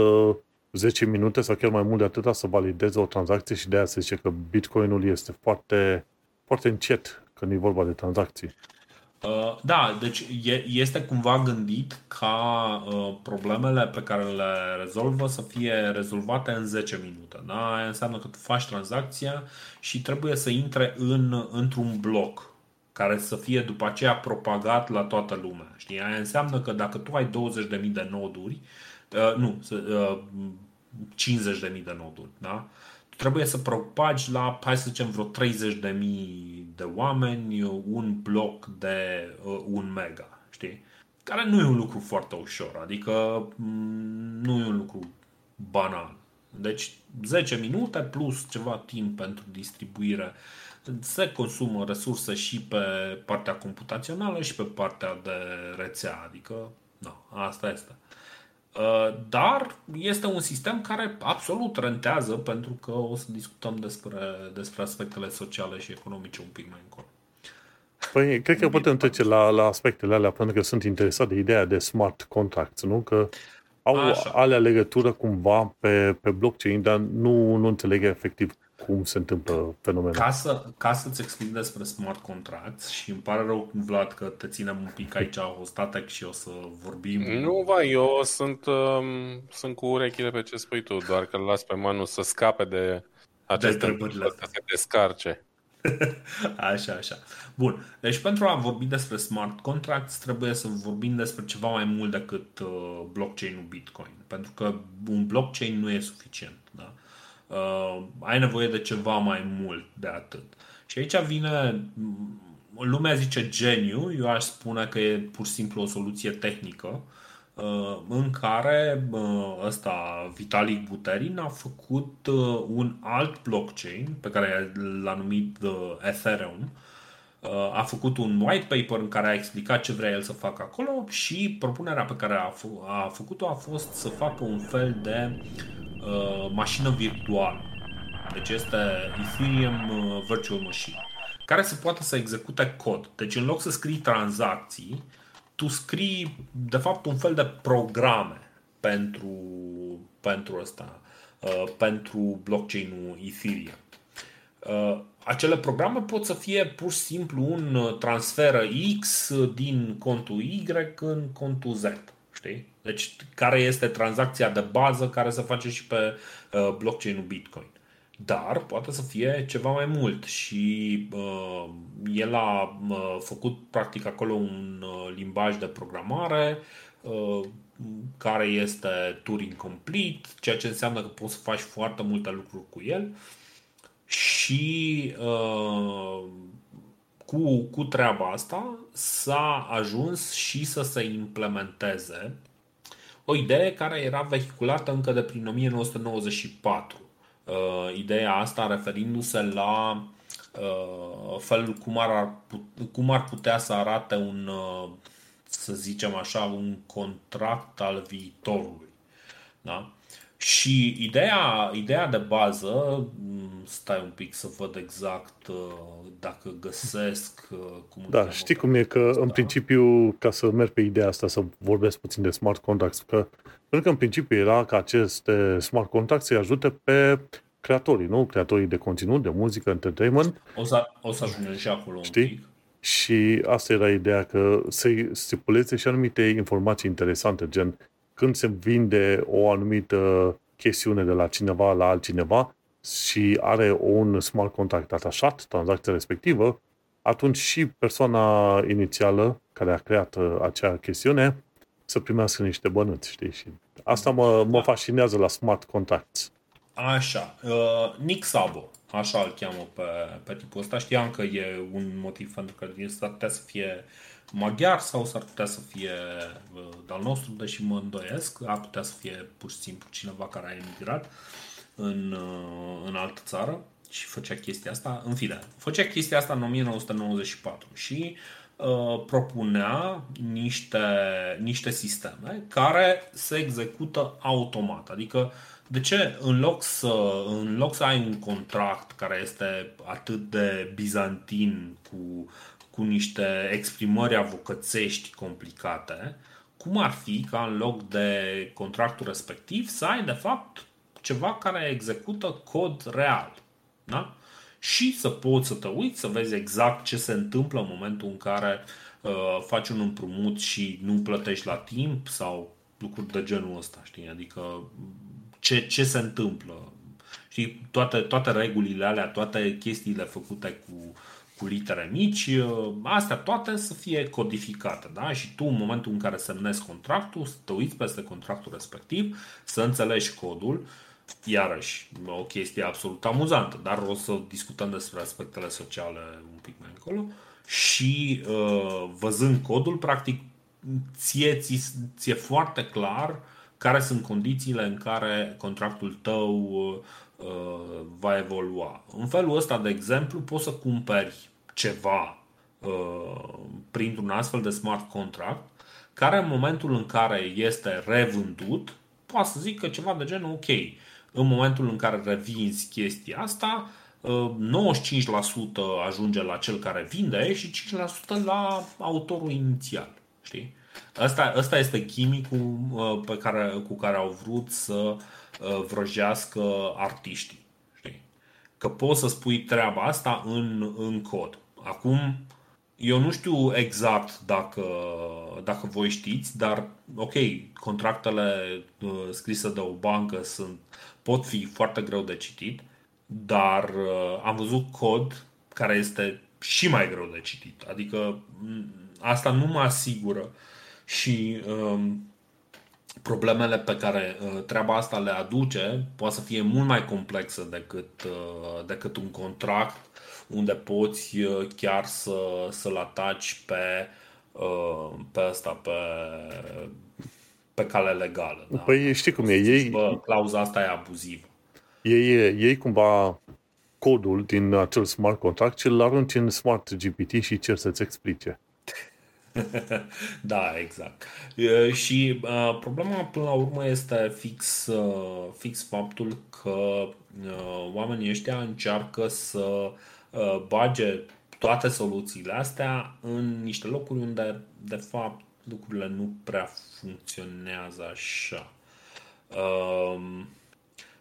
10 minute sau chiar mai mult de atâta să valideze o tranzacție și de aia se zice că Bitcoinul este foarte, foarte încet când e vorba de tranzacții. Uh, da, deci este cumva gândit ca uh, problemele pe care le rezolvă să fie rezolvate în 10 minute. Da? Aia înseamnă că tu faci tranzacția și trebuie să intre în, într-un bloc care să fie după aceea propagat la toată lumea. Știi? Aia înseamnă că dacă tu ai 20.000 de noduri, uh, nu, uh, 50.000 de noduri. Da? Tu trebuie să propagi la, hai să zicem, vreo 30.000 de oameni un bloc de uh, un mega. Știi? Care nu e un lucru foarte ușor, adică mm, nu e un lucru banal. Deci 10 minute plus ceva timp pentru distribuire se consumă resurse și pe partea computațională și pe partea de rețea, adică da, asta este. Uh, dar este un sistem care absolut rentează pentru că o să discutăm despre, despre aspectele sociale și economice un pic mai încolo. Păi, cred că putem trece la, la aspectele alea pentru că sunt interesat de ideea de smart contracts, nu? Că au Așa. alea legătură cumva pe, pe blockchain, dar nu, nu înțeleg efectiv cum se întâmplă fenomenul. Ca, să, ca să-ți explic despre smart contracts și îmi pare rău, Vlad, că te ținem un pic aici o statec și o să vorbim. Nu, va, eu sunt, um, sunt cu urechile pe ce spui tu, doar că îl las pe Manu să scape de aceste întrebările să se descarce. așa, așa. Bun. Deci pentru a vorbi despre smart contracts trebuie să vorbim despre ceva mai mult decât uh, blockchain-ul Bitcoin. Pentru că un blockchain nu e suficient. Da? Uh, ai nevoie de ceva mai mult de atât. Și aici vine, lumea zice geniu, eu aș spune că e pur și simplu o soluție tehnică uh, în care uh, ăsta, Vitalik Buterin, a făcut uh, un alt blockchain pe care l-a numit Ethereum, a făcut un white paper în care a explicat ce vrea el să facă acolo și propunerea pe care a, f- a făcut-o a fost să facă un fel de uh, mașină virtuală. Deci este Ethereum uh, Virtual Machine, care se poate să execute cod. Deci în loc să scrii tranzacții, tu scrii de fapt un fel de programe pentru, pentru asta, uh, pentru blockchain-ul Ethereum. Uh, acele programe pot să fie pur și simplu un uh, transfer X din contul Y în contul Z. Știi? Deci, care este tranzacția de bază care se face și pe uh, blockchain-ul Bitcoin. Dar poate să fie ceva mai mult și uh, el a uh, făcut practic acolo un uh, limbaj de programare uh, care este Turing complete, ceea ce înseamnă că poți să faci foarte multe lucruri cu el și uh, cu, cu treaba asta s-a ajuns și să se implementeze o idee care era vehiculată încă de prin 1994. Uh, ideea asta referindu-se la uh, felul cum ar, cum ar putea să arate un, uh, să zicem așa, un contract al viitorului. Da? Și ideea, ideea de bază, mm, stai un pic să văd exact uh, dacă găsesc uh, cum Da, știi cum e că în principiu, ca să merg pe ideea asta, să vorbesc puțin de smart contracts, că pentru că în principiu era ca aceste smart contracts să ajute pe creatorii, nu? Creatorii de conținut, de muzică, entertainment. O să, o să ajungem și acolo știi? un pic. Și asta era ideea, că se stipuleze și anumite informații interesante, gen când se vinde o anumită chestiune de la cineva la altcineva și are un smart contract atașat, tranzacția respectivă, atunci și persoana inițială care a creat uh, acea chestiune să primească niște bănuți, știi? Și asta mă, mă fascinează la smart contracts. Așa. Uh, Nick Sabo, așa îl cheamă pe, pe tipul ăsta. Știam că e un motiv pentru că s-ar putea să fie maghiar sau s-ar putea să fie uh, al nostru, deși mă îndoiesc. Ar putea să fie pur și simplu cineva care a emigrat în, uh, în altă țară și făcea chestia asta. În fine, făcea chestia asta în 1994 și uh, propunea niște, niște sisteme care se execută automat. Adică de ce în loc, să, în loc să ai un contract care este atât de bizantin cu cu niște exprimări avocățești complicate, cum ar fi ca în loc de contractul respectiv să ai de fapt ceva care execută cod real. Da? Și să poți să te uiți, să vezi exact ce se întâmplă în momentul în care uh, faci un împrumut și nu plătești la timp sau lucruri de genul ăsta, știi? Adică ce, ce se întâmplă. Știi, toate, toate regulile alea, toate chestiile făcute cu cu litere mici, ă, astea toate să fie codificate. Da? Și tu, în momentul în care semnezi contractul, să te uiți peste contractul respectiv, să înțelegi codul, iarăși, o chestie absolut amuzantă, dar o să discutăm despre aspectele sociale un pic mai încolo. Și ă, văzând codul, practic, ție, ție, ție foarte clar care sunt condițiile în care contractul tău Uh, va evolua. În felul ăsta, de exemplu, poți să cumperi ceva uh, printr-un astfel de smart contract care în momentul în care este revândut poate să zică ceva de genul ok, în momentul în care revinzi chestia asta 95% uh, ajunge la cel care vinde și 5% la autorul inițial. Știi? Asta, asta este chimicul uh, pe care, cu care au vrut să uh, vrăjească artiștii. Știi? Că poți să spui treaba asta în, în cod. Acum, eu nu știu exact dacă, dacă voi știți, dar ok, contractele uh, scrise de o bancă sunt, pot fi foarte greu de citit, dar uh, am văzut cod care este și mai greu de citit. Adică asta nu mă asigură și um, problemele pe care uh, treaba asta le aduce poate să fie mult mai complexă decât, uh, decât un contract unde poți uh, chiar să, să-l ataci pe, uh, pe asta, pe, pe cale legală. Da? Păi știi cum e, ei... Bă, clauza asta e abuzivă. Ei, ei cumva codul din acel smart contract și îl arunci în smart GPT și cer să-ți explice. da, exact. Și uh, problema până la urmă este fix, uh, fix faptul că uh, oamenii ăștia încearcă să uh, bage toate soluțiile astea în niște locuri unde, de fapt, lucrurile nu prea funcționează așa. Uh,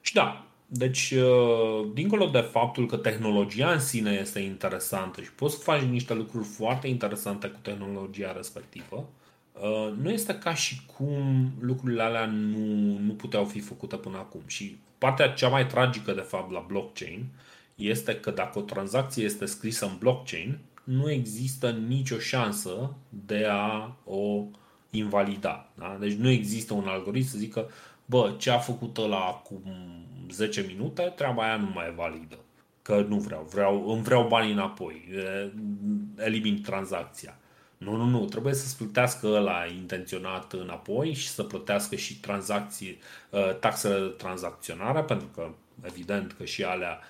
și da, deci, uh, dincolo de faptul că tehnologia în sine este interesantă și poți să faci niște lucruri foarte interesante cu tehnologia respectivă, uh, nu este ca și cum lucrurile alea nu, nu puteau fi făcute până acum. Și partea cea mai tragică, de fapt, la blockchain este că dacă o tranzacție este scrisă în blockchain, nu există nicio șansă de a o invalida. Da? Deci nu există un algoritm să zică, bă, ce a făcut ăla acum 10 minute, treaba aia nu mai e validă. Că nu vreau, vreau îmi vreau banii înapoi, elimin tranzacția. Nu, nu, nu, trebuie să-ți plătească ăla intenționat înapoi și să plătească și tranzacții, ă, taxele de tranzacționare, pentru că evident că și alea,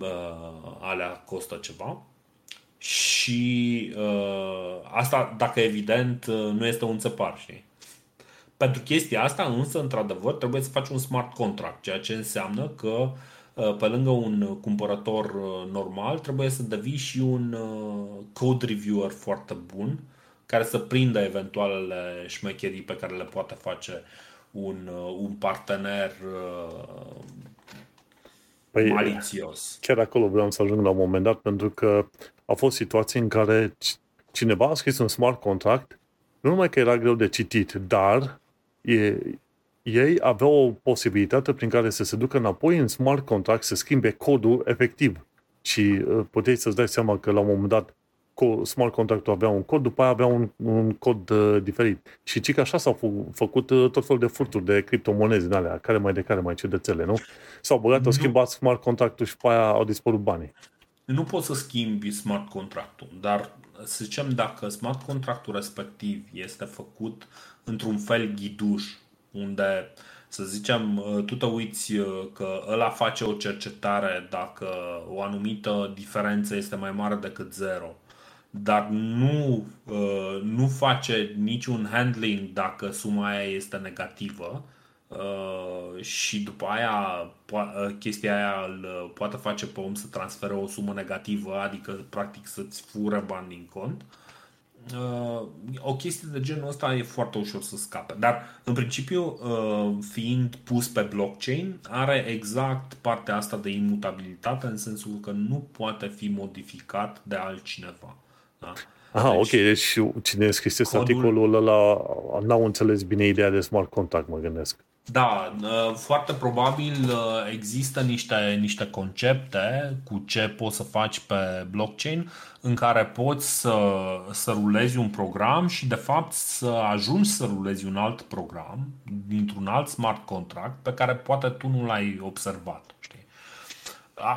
ă, alea costă ceva. Și uh, asta, dacă evident, nu este un țăpar, știi? Pentru chestia asta, însă, într-adevăr, trebuie să faci un smart contract, ceea ce înseamnă că uh, pe lângă un cumpărător uh, normal, trebuie să devii și un uh, code reviewer foarte bun, care să prindă eventualele șmecherii pe care le poate face un, un partener păi, malițios. Chiar acolo vreau să ajung la un moment dat, pentru că au fost situații în care cineva a scris un smart contract, nu numai că era greu de citit, dar e, ei aveau o posibilitate prin care să se ducă înapoi în smart contract, să schimbe codul efectiv. Și uh, puteai să-ți dai seama că la un moment dat smart contractul avea un cod, după aia avea un, un cod uh, diferit. Și ci că așa s-au f- făcut uh, tot felul de furturi de criptomonezi din alea, care mai de care mai ciudățele, nu? S-au băgat, au schimbat smart contractul și pe aia au dispărut banii. Nu poți să schimbi smart contractul, dar să zicem dacă smart contractul respectiv este făcut într-un fel ghiduș, unde să zicem, uh, tu te uiți uh, că ăla face o cercetare dacă o anumită diferență este mai mare decât zero, dar nu, uh, nu face niciun handling dacă suma aia este negativă și după aia chestia aia îl poate face pe om să transfere o sumă negativă, adică practic să-ți fure bani din cont, uh, uh, o chestie de genul ăsta e foarte ușor să scape. Dar, în principiu, uh, fiind pus pe blockchain, are exact partea asta de imutabilitate, în sensul că nu poate fi modificat de altcineva. Da? Aha, deci, ok, deci cine scris codul... articolul ăla n-au înțeles bine ideea de smart contact, mă gândesc. Da, uh, foarte probabil uh, există niște, niște concepte cu ce poți să faci pe blockchain în care poți să, să rulezi un program și de fapt să ajungi să rulezi un alt program dintr-un alt smart contract pe care poate tu nu l-ai observat. Știi?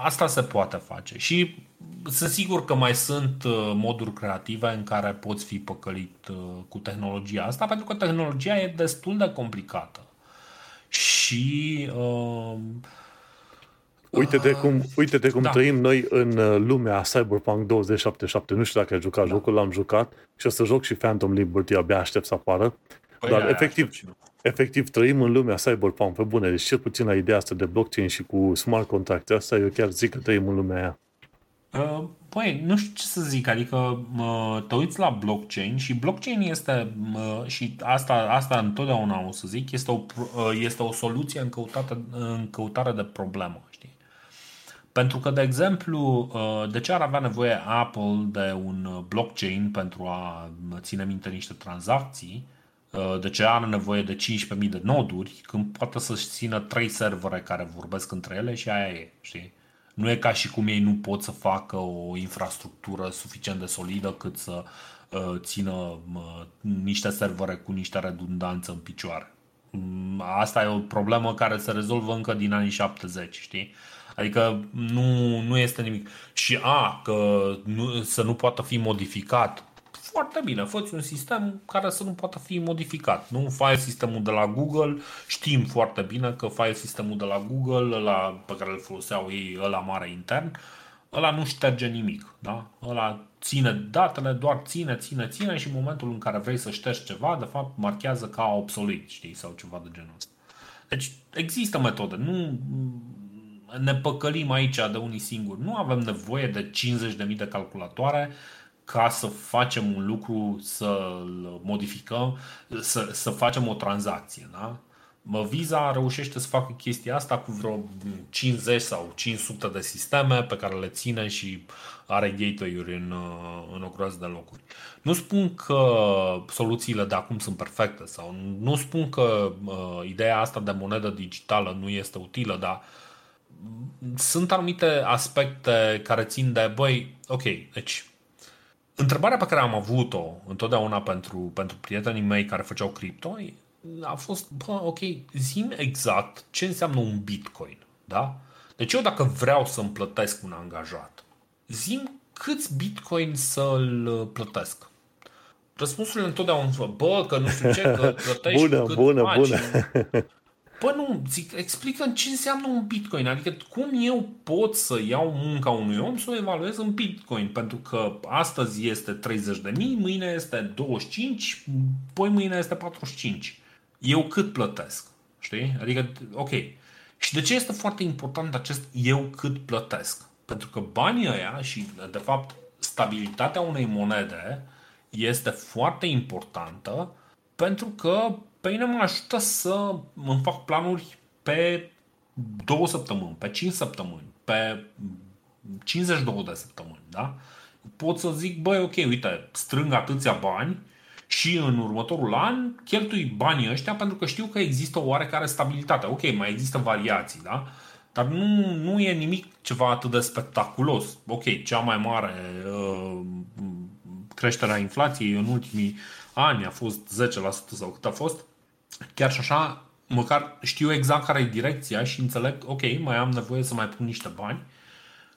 Asta se poate face și sunt sigur că mai sunt uh, moduri creative în care poți fi păcălit cu tehnologia asta pentru că tehnologia e destul de complicată și uh, Uite-te cum, uite-te cum da. trăim noi în uh, lumea Cyberpunk 2077. Nu știu dacă ai jucat da. jocul, l-am jucat și o să joc și Phantom Liberty, abia aștept să apară. Păi Dar aia, efectiv, efectiv trăim în lumea Cyberpunk, pe bune. Deci cel puțin la ideea asta de blockchain și cu smart contracte, asta eu chiar zic că trăim în lumea aia. Uh, păi, nu știu ce să zic, adică te uiți la blockchain și blockchain este, și asta, asta întotdeauna o să zic, este o, uh, este o soluție în, căutată, în căutare de problemă, știi? Pentru că, de exemplu, uh, de ce ar avea nevoie Apple de un blockchain pentru a ține minte niște tranzacții? De ce are nevoie de 15.000 de noduri când poate să-și țină 3 servere care vorbesc între ele și aia e, știi? Nu e ca și cum ei nu pot să facă o infrastructură suficient de solidă cât să uh, țină uh, niște servere cu niște redundanță în picioare. Mm, asta e o problemă care se rezolvă încă din anii 70, știi? Adică nu, nu este nimic. Și a, că nu, să nu poată fi modificat foarte bine, fă un sistem care să nu poată fi modificat. Nu file sistemul de la Google, știm foarte bine că file sistemul de la Google, ăla pe care îl foloseau ei, ăla mare intern, ăla nu șterge nimic. Da? Ăla ține datele, doar ține, ține, ține și în momentul în care vrei să ștergi ceva, de fapt marchează ca obsolet, știi, sau ceva de genul ăsta. Deci există metode, nu ne păcălim aici de unii singuri. Nu avem nevoie de 50.000 de calculatoare ca să facem un lucru, să-l modificăm, să, să facem o tranzacție. Da? Visa reușește să facă chestia asta cu vreo 50 sau 500 de sisteme pe care le ține și are gateway-uri în, în o groază de locuri. Nu spun că soluțiile de acum sunt perfecte sau nu spun că uh, ideea asta de monedă digitală nu este utilă, dar sunt anumite aspecte care țin de, băi, ok, deci Întrebarea pe care am avut-o întotdeauna pentru, pentru prietenii mei care făceau cripto a fost, bă, ok, zim exact ce înseamnă un bitcoin, da? Deci eu dacă vreau să-mi plătesc un angajat, zim câți bitcoin să-l plătesc. Răspunsurile întotdeauna, bă, că nu știu ce, că plătești bună, cât bună, faci. bună. Păi nu, zic, explică ce înseamnă un bitcoin. Adică cum eu pot să iau munca unui om să o evaluez în bitcoin. Pentru că astăzi este 30 de mii, mâine este 25, poi mâine este 45. Eu cât plătesc? Știi? Adică, ok. Și de ce este foarte important acest eu cât plătesc? Pentru că banii ăia și, de fapt, stabilitatea unei monede este foarte importantă pentru că pe mine mă ajută să îmi fac planuri pe două săptămâni, pe 5 săptămâni, pe 52 de săptămâni, da? Pot să zic, băi, ok, uite, strâng atâția bani și în următorul an cheltui banii ăștia pentru că știu că există o oarecare stabilitate. Ok, mai există variații, da? Dar nu, nu e nimic ceva atât de spectaculos. Ok, cea mai mare uh, creștere a inflației în ultimii ani a fost 10% sau cât a fost, chiar și așa, măcar știu exact care e direcția și înțeleg, ok, mai am nevoie să mai pun niște bani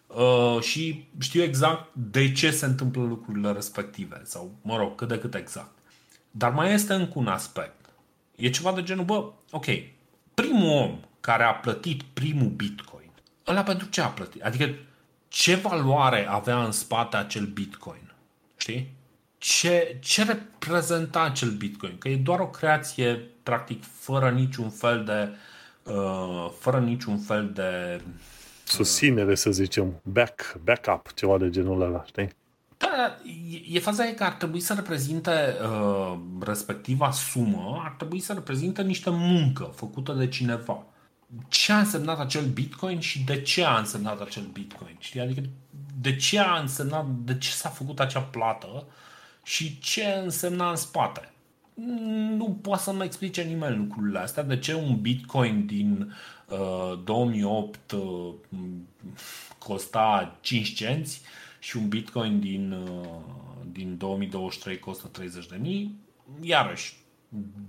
uh, și știu exact de ce se întâmplă lucrurile respective sau, mă rog, cât de cât exact. Dar mai este încă un aspect. E ceva de genul, bă, ok, primul om care a plătit primul bitcoin, ăla pentru ce a plătit? Adică ce valoare avea în spate acel bitcoin? Știi? Ce, ce reprezenta acel bitcoin? Că e doar o creație practic fără niciun fel de uh, fără niciun fel de uh, susținere, să zicem, back, backup, ceva de genul ăla, știi? Da, e, e faza e că ar trebui să reprezinte uh, respectiva sumă, ar trebui să reprezinte niște muncă făcută de cineva. Ce a însemnat acel bitcoin și de ce a însemnat acel bitcoin? Știi? Adică de ce a însemnat, de ce s-a făcut acea plată și ce însemna în spate nu poate să-mi explice nimeni lucrurile astea. De ce un bitcoin din uh, 2008 uh, costa 5 cenți și un bitcoin din, uh, din 2023 costă 30 de mii? Iarăși,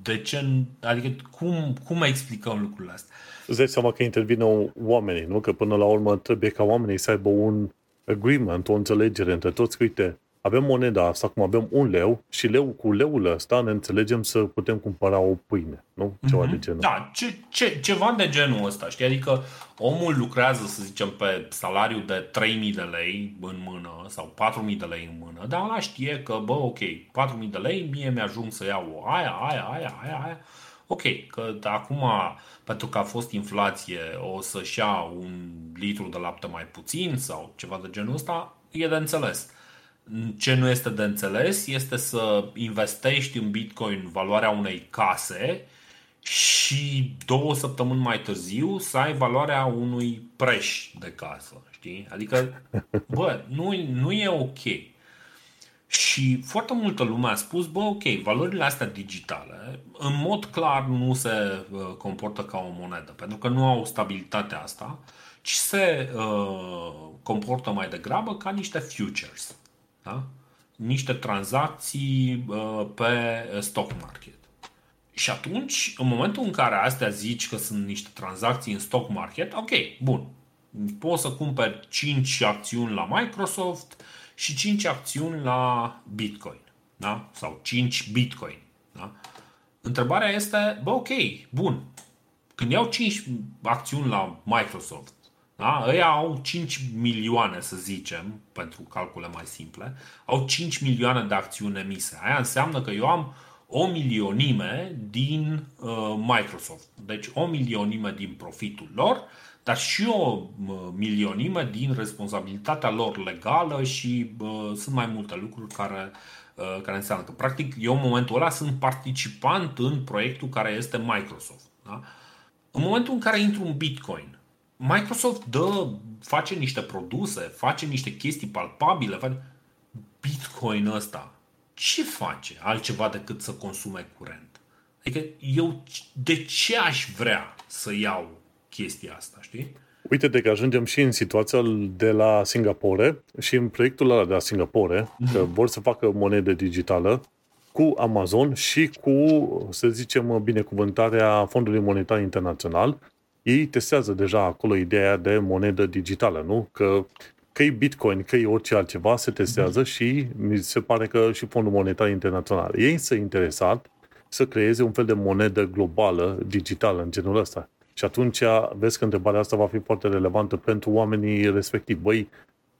de ce, adică cum, cum explicăm lucrurile astea? Îți dai seama că intervină oamenii, nu? Că până la urmă trebuie ca oamenii să aibă un agreement, o înțelegere între toți. Că, uite, avem moneda asta, cum avem un leu și leu cu leul ăsta ne înțelegem să putem cumpăra o pâine, nu? Ceva mm-hmm. de genul. Da, ce, ce, ceva de genul ăsta, știi? Adică omul lucrează, să zicem, pe salariu de 3.000 de lei în mână sau 4.000 de lei în mână, dar ăla știe că, bă, ok, 4.000 de lei, mie mi-ajung să iau aia, aia, aia, aia, aia. Ok, că acum, pentru că a fost inflație, o să-și ia un litru de lapte mai puțin sau ceva de genul ăsta, e de înțeles. Ce nu este de înțeles este să investești în Bitcoin valoarea unei case și două săptămâni mai târziu să ai valoarea unui preș de casă. Știi? Adică, bă, nu, nu e ok. Și foarte multă lume a spus, bă, ok, valorile astea digitale în mod clar nu se uh, comportă ca o monedă, pentru că nu au stabilitatea asta, ci se uh, comportă mai degrabă ca niște futures, da? niște tranzacții uh, pe stock market. Și atunci, în momentul în care astea zici că sunt niște tranzacții în stock market, ok, bun, poți să cumperi 5 acțiuni la Microsoft, și 5 acțiuni la Bitcoin. Da? Sau 5 Bitcoin. Da? Întrebarea este, bă, ok, bun. Când iau 5 acțiuni la Microsoft, da? Ăia au 5 milioane, să zicem, pentru calcule mai simple, au 5 milioane de acțiuni emise. Aia înseamnă că eu am o milionime din uh, Microsoft. Deci o milionime din profitul lor dar și o milionime din responsabilitatea lor legală și uh, sunt mai multe lucruri care, uh, care înseamnă că, practic, eu în momentul ăla sunt participant în proiectul care este Microsoft. Da? În momentul în care intru în Bitcoin, Microsoft dă, face niște produse, face niște chestii palpabile. Face... Bitcoin ăsta, ce face altceva decât să consume curent? Adică eu de ce aș vrea să iau chestia asta, știi? Uite de că ajungem și în situația de la Singapore și în proiectul ăla de la Singapore, mm-hmm. că vor să facă monedă digitală cu Amazon și cu, să zicem, binecuvântarea Fondului Monetar Internațional. Ei testează deja acolo ideea de monedă digitală, nu? Că că e Bitcoin, că e orice altceva, se testează mm-hmm. și mi se pare că și Fondul Monetar Internațional. Ei sunt interesat să creeze un fel de monedă globală, digitală, în genul ăsta. Și atunci vezi că întrebarea asta va fi foarte relevantă pentru oamenii respectivi. Băi,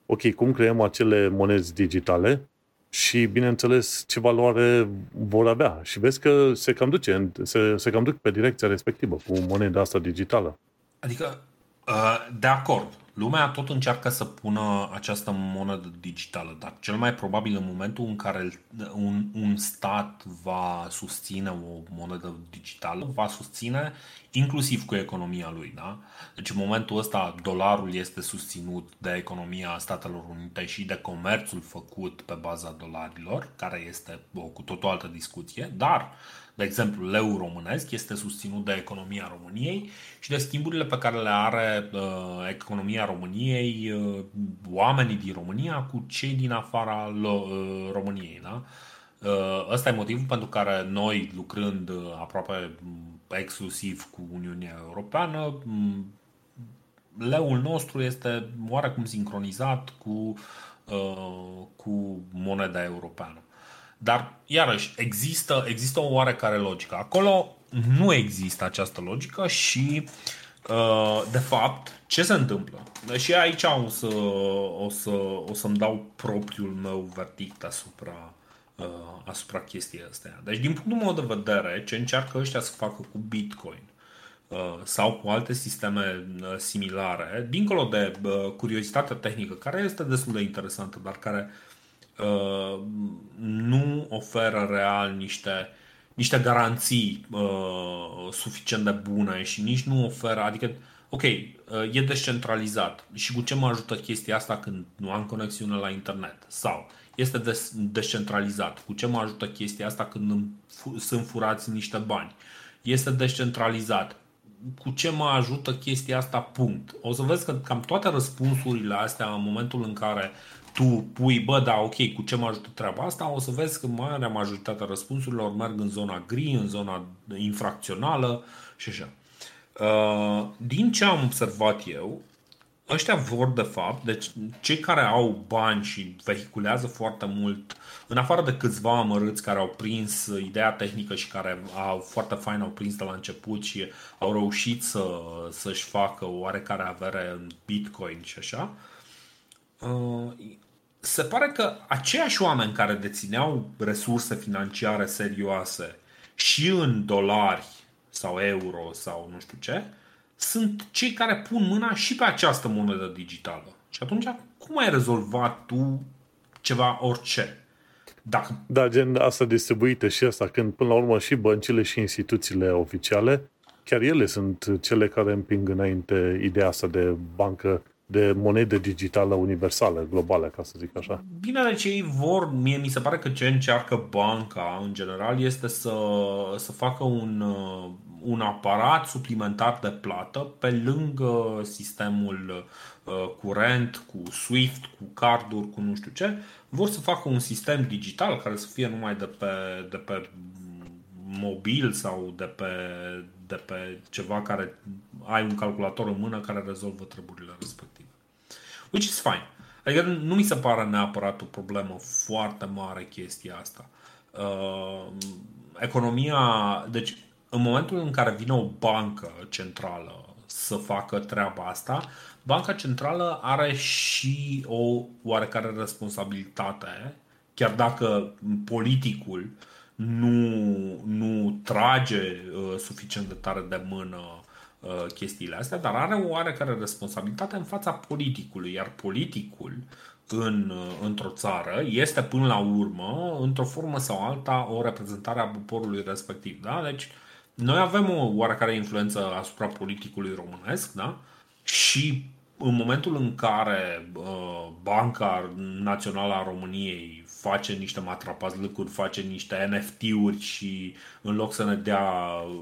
ok, cum creăm acele monezi digitale și, bineînțeles, ce valoare vor avea. Și vezi că se cam, duce, se, se cam duc pe direcția respectivă cu moneda asta digitală. Adică, uh, de acord, Lumea tot încearcă să pună această monedă digitală, dar cel mai probabil în momentul în care un, un stat va susține o monedă digitală, va susține inclusiv cu economia lui. Da? Deci în momentul ăsta dolarul este susținut de economia Statelor Unite și de comerțul făcut pe baza dolarilor, care este o cu tot o altă discuție, dar de exemplu, leu românesc este susținut de economia României și de schimburile pe care le are uh, economia României, uh, oamenii din România cu cei din afara lo- uh, României. Da? Uh, ăsta e motivul pentru care noi, lucrând uh, aproape exclusiv cu Uniunea Europeană, leul nostru este oarecum sincronizat cu, uh, cu moneda europeană. Dar, iarăși, există, există o oarecare logică. Acolo nu există această logică și, uh, de fapt, ce se întâmplă? Și aici o, să, o, să, o să-mi dau propriul meu verdict asupra, uh, asupra chestiei astea. Deci, din punctul meu de vedere, ce încearcă ăștia să facă cu Bitcoin uh, sau cu alte sisteme similare, dincolo de curiozitatea tehnică, care este destul de interesantă, dar care uh, Uh, nu oferă real niște, niște garanții uh, suficient de bune și nici nu oferă, adică, ok, uh, e descentralizat și cu ce mă ajută chestia asta când nu am conexiune la internet? Sau este des- descentralizat, cu ce mă ajută chestia asta când îmi sunt furați niște bani? Este descentralizat, cu ce mă ajută chestia asta, punct. O să vezi că cam toate răspunsurile astea în momentul în care tu pui, bă, da, ok, cu ce mă ajută treaba asta, o să vezi că marea majoritatea răspunsurilor merg în zona gri, în zona infracțională și așa. Uh, din ce am observat eu, ăștia vor de fapt, deci cei care au bani și vehiculează foarte mult, în afară de câțiva amărâți care au prins ideea tehnică și care au foarte fain au prins de la început și au reușit să, să-și facă o oarecare avere în Bitcoin și așa, uh, se pare că aceiași oameni care dețineau resurse financiare serioase și în dolari sau euro sau nu știu ce, sunt cei care pun mâna și pe această monedă digitală. Și atunci, cum ai rezolvat tu ceva orice? Dacă... Da, gen asta distribuită și asta, când până la urmă și băncile și instituțiile oficiale, chiar ele sunt cele care împing înainte ideea asta de bancă de monedă digitală universală, globală, ca să zic așa. Bine, deci ei vor, mie mi se pare că ce încearcă banca, în general, este să, să facă un, un aparat suplimentar de plată pe lângă sistemul uh, curent, cu SWIFT, cu carduri, cu nu știu ce. Vor să facă un sistem digital care să fie numai de pe, de pe mobil sau de pe, de pe ceva care ai un calculator în mână care rezolvă treburile respective. Which is fine. Adică nu mi se pare neapărat o problemă foarte mare chestia asta. Uh, economia, deci în momentul în care vine o bancă centrală să facă treaba asta, banca centrală are și o oarecare responsabilitate, chiar dacă politicul nu, nu trage uh, suficient de tare de mână uh, chestiile astea, dar are o oarecare responsabilitate în fața politicului, iar politicul în, uh, într-o țară este până la urmă, într-o formă sau alta, o reprezentare a poporului respectiv. Da? Deci, noi avem o oarecare influență asupra politicului românesc da? și în momentul în care uh, Banca Națională a României face niște matrapazlăcuri, face niște NFT-uri și în loc să ne dea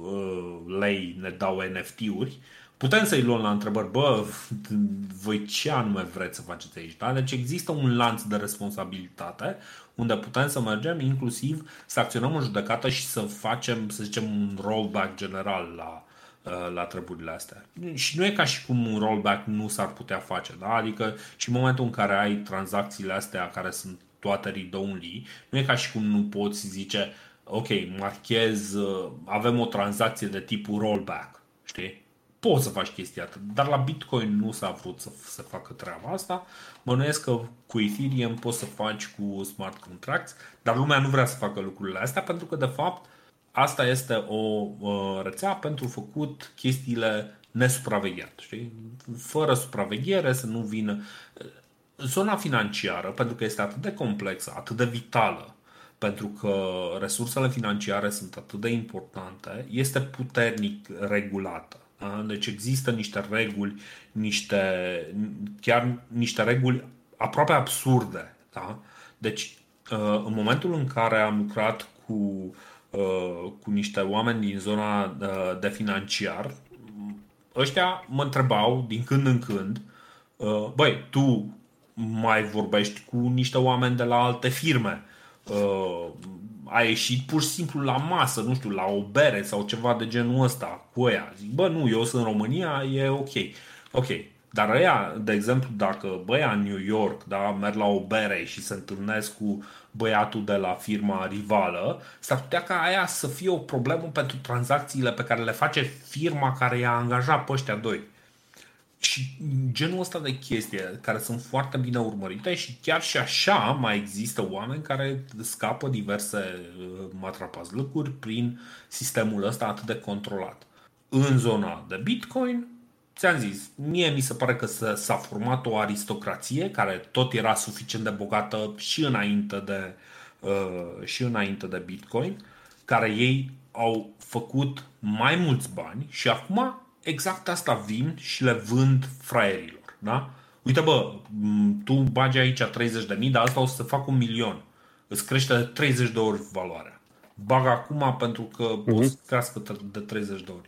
uh, lei, ne dau NFT-uri, putem să-i luăm la întrebări, bă, voi ce anume vreți să faceți aici? Da? Deci există un lanț de responsabilitate unde putem să mergem inclusiv să acționăm în judecată și să facem, să zicem, un rollback general la, uh, la treburile astea. Și nu e ca și cum un rollback nu s-ar putea face, da? Adică și în momentul în care ai tranzacțiile astea care sunt toate read-only, nu e ca și cum nu poți zice, ok, marchez, uh, avem o tranzacție de tipul rollback, știi? Poți să faci chestia asta, dar la Bitcoin nu s-a vrut să se facă treaba asta. Bănuiesc că cu Ethereum poți să faci cu smart contracts, dar lumea nu vrea să facă lucrurile astea pentru că, de fapt, asta este o uh, rețea pentru făcut chestiile nesupravegheate, știi? Fără supraveghere, să nu vină zona financiară, pentru că este atât de complexă, atât de vitală, pentru că resursele financiare sunt atât de importante, este puternic regulată. Da? Deci există niște reguli, niște, chiar niște reguli aproape absurde. Da? Deci, uh, în momentul în care am lucrat cu, uh, cu niște oameni din zona uh, de financiar, ăștia mă întrebau din când în când, băi, tu mai vorbești cu niște oameni de la alte firme. Uh, ai ieșit pur și simplu la masă, nu știu, la o bere sau ceva de genul ăsta cu ea. Zic, bă, nu, eu sunt în România, e ok. Ok, dar ăia, de exemplu, dacă băia în New York, da, merg la o bere și se întâlnesc cu băiatul de la firma rivală, s-ar putea ca aia să fie o problemă pentru tranzacțiile pe care le face firma care i-a angajat pe ăștia doi. Și genul ăsta de chestii care sunt foarte bine urmărite și chiar și așa mai există oameni care scapă diverse uh, matrapazlăcuri prin sistemul ăsta atât de controlat. În zona de Bitcoin, ți-am zis, mie mi se pare că s-a format o aristocrație care tot era suficient de bogată și înainte de, uh, și înainte de Bitcoin, care ei au făcut mai mulți bani și acum exact asta vin și le vând fraierilor. Da? Uite bă, tu bagi aici 30 de mii, dar asta o să fac un milion. Îți crește de 30 de ori valoarea. Bag acum pentru că uh-huh. o să crească de 30 de ori.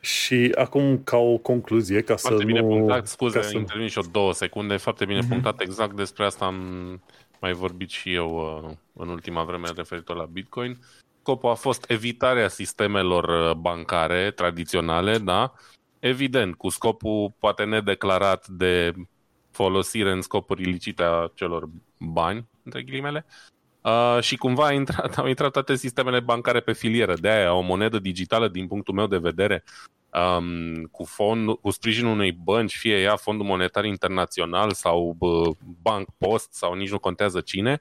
Și acum, ca o concluzie, ca foarte să bine nu... punctat, scuze, să... intervin și o două secunde, foarte bine uh-huh. punctat, exact despre asta am mai vorbit și eu uh, în ultima vreme referitor la Bitcoin. Scopul a fost evitarea sistemelor uh, bancare tradiționale, da? Evident, cu scopul poate nedeclarat de folosire în scopuri ilicite a celor bani, între ghilimele, uh, și cumva a intrat, au intrat toate sistemele bancare pe filieră. De aia o monedă digitală, din punctul meu de vedere, um, cu, fond, cu sprijinul unei bănci, fie ea Fondul Monetar Internațional sau uh, Bank Post sau nici nu contează cine,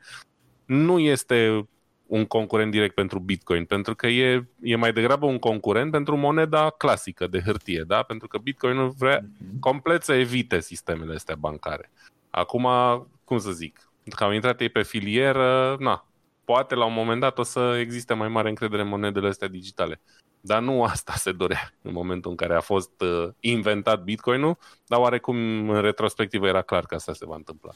nu este un concurent direct pentru Bitcoin, pentru că e, e mai degrabă un concurent pentru moneda clasică de hârtie, da? Pentru că Bitcoinul vrea uh-huh. complet să evite sistemele astea bancare. Acum, cum să zic, că au intrat ei pe filieră, na, poate la un moment dat o să existe mai mare încredere în monedele astea digitale. Dar nu asta se dorea în momentul în care a fost uh, inventat Bitcoinul, dar oarecum în retrospectivă era clar că asta se va întâmpla.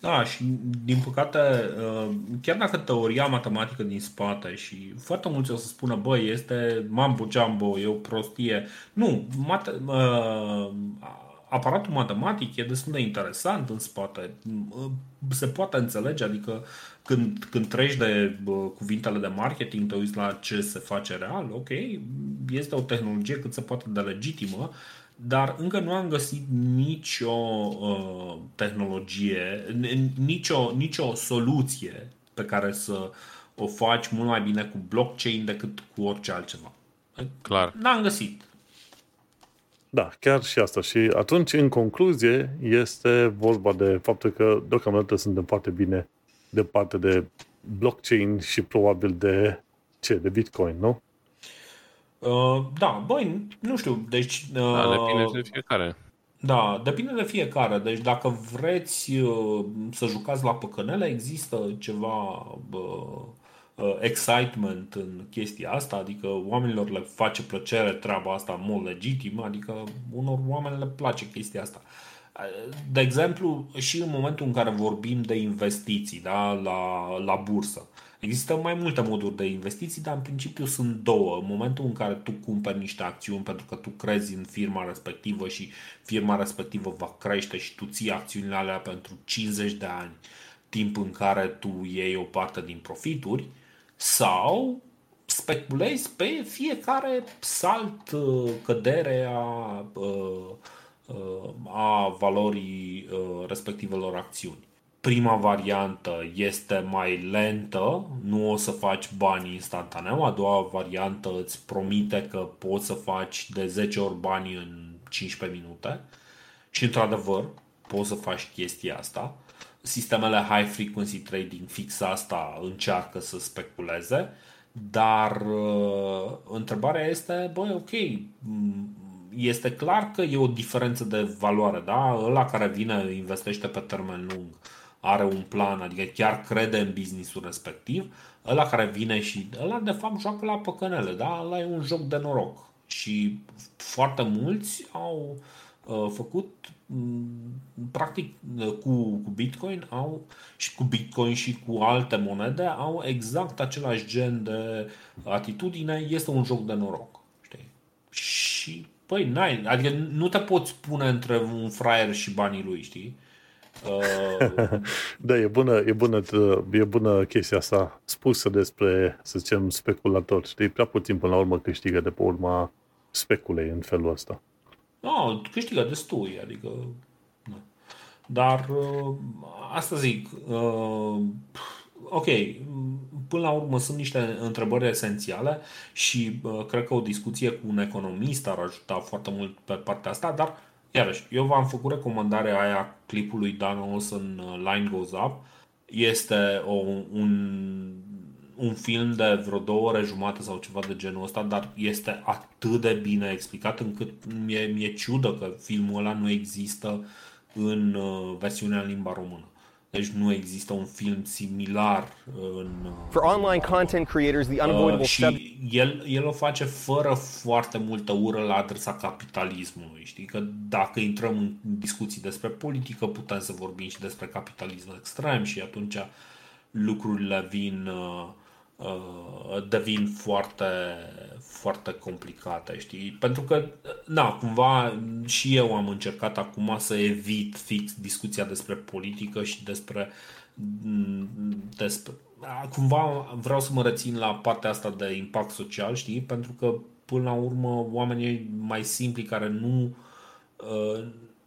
Da, și din păcate, uh, chiar dacă teoria matematică din spate și foarte mulți o să spună, băi, este mambo jumbo, e o prostie. Nu, mate, uh, aparatul matematic e destul de interesant în spate. Se poate înțelege, adică când, când treci de cuvintele de marketing, te uiți la ce se face real, ok, este o tehnologie cât se poate de legitimă, dar încă nu am găsit nicio uh, tehnologie, nicio, nicio soluție pe care să o faci mult mai bine cu blockchain decât cu orice altceva. Clar. N-am găsit. Da, chiar și asta. Și atunci, în concluzie, este vorba de faptul că deocamdată suntem foarte bine departe de blockchain și probabil de ce? De Bitcoin, nu? Uh, da, băi, nu știu, deci... Uh, da, depinde de fiecare. Da, depinde de fiecare. Deci dacă vreți uh, să jucați la păcănele, există ceva uh, uh, excitement în chestia asta, adică oamenilor le face plăcere treaba asta în mod legitim, adică unor oameni le place chestia asta. De exemplu, și în momentul în care vorbim de investiții da, la, la bursă, Există mai multe moduri de investiții, dar în principiu sunt două. În momentul în care tu cumperi niște acțiuni pentru că tu crezi în firma respectivă și firma respectivă va crește și tu ții acțiunile alea pentru 50 de ani, timp în care tu iei o parte din profituri, sau speculezi pe fiecare salt, uh, cădere a, uh, uh, a valorii respectivelor acțiuni. Prima variantă este mai lentă, nu o să faci bani instantaneu. A doua variantă îți promite că poți să faci de 10 ori bani în 15 minute. Și într-adevăr, poți să faci chestia asta. Sistemele high frequency trading fix asta încearcă să speculeze, dar uh, întrebarea este, băi, ok, este clar că e o diferență de valoare, da? Ăla care vine investește pe termen lung are un plan, adică chiar crede în businessul respectiv, ăla care vine și ăla de fapt joacă la păcănele, da? ăla e un joc de noroc. Și foarte mulți au uh, făcut mm, practic cu, cu Bitcoin au și cu Bitcoin și cu alte monede au exact același gen de atitudine, este un joc de noroc. Știi? Și păi n-ai, adică nu te poți pune între un fraier și banii lui, știi? Uh... da, e bună, e, bună, e bună chestia asta spusă despre, să zicem, speculator. Știi, prea puțin până la urmă câștigă de pe urma speculei în felul ăsta. No, câștigă destul, adică... Da. Dar uh, asta zic, uh, ok, până la urmă sunt niște întrebări esențiale și uh, cred că o discuție cu un economist ar ajuta foarte mult pe partea asta, dar Iarăși, eu v-am făcut recomandarea aia clipului Dan Olsen uh, Line Goes Up. Este o, un, un film de vreo două ore jumate sau ceva de genul ăsta, dar este atât de bine explicat încât mi-e, mi-e ciudă că filmul ăla nu există în uh, versiunea în limba română. Deci nu există un film similar în For online content creators, the unavoidable uh, și el, el o face fără foarte multă ură la adresa capitalismului. Știi că dacă intrăm în discuții despre politică, putem să vorbim și despre capitalism extrem și atunci lucrurile vin uh, uh, devin foarte, foarte complicate, știi? Pentru că, na, cumva și eu am încercat acum să evit fix discuția despre politică și despre, mm, despre cumva vreau să mă rețin la partea asta de impact social, știi? Pentru că până la urmă oamenii mai simpli care nu uh,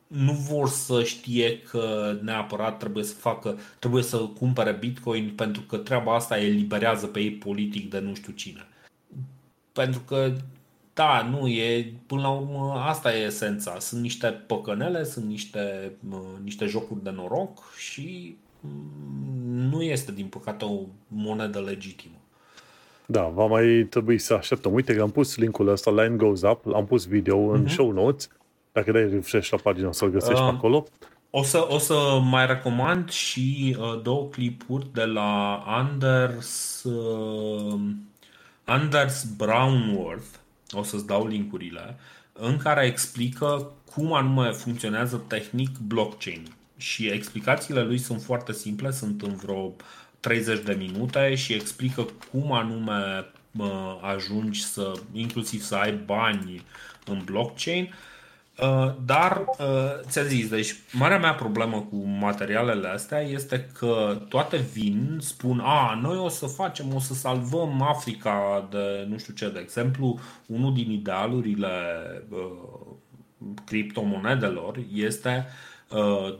nu vor să știe că neapărat trebuie să facă, trebuie să cumpere Bitcoin pentru că treaba asta eliberează pe ei politic de nu știu cine. Pentru că da, nu e, până la urmă asta e esența. Sunt niște păcănele, sunt niște, niște jocuri de noroc și mm, nu este, din păcate, o monedă legitimă. Da, va mai trebui să așteptăm. Uite că am pus linkul ăsta, Line Goes Up, am pus video uh-huh. în show notes. Dacă dai refresh la pagina, o să-l găsești uh, pe acolo. O să, o să mai recomand și uh, două clipuri de la Anders, uh, Anders Brownworth, o să-ți dau linkurile, în care explică cum anume funcționează tehnic blockchain. Și explicațiile lui sunt foarte simple, sunt în vreo 30 de minute și explică cum anume uh, ajungi să, inclusiv să ai bani în blockchain Uh, dar, uh, ți-a zis, deci marea mea problemă cu materialele astea este că toate vin, spun, a, noi o să facem, o să salvăm Africa de nu știu ce, de exemplu, unul din idealurile uh, criptomonedelor este uh,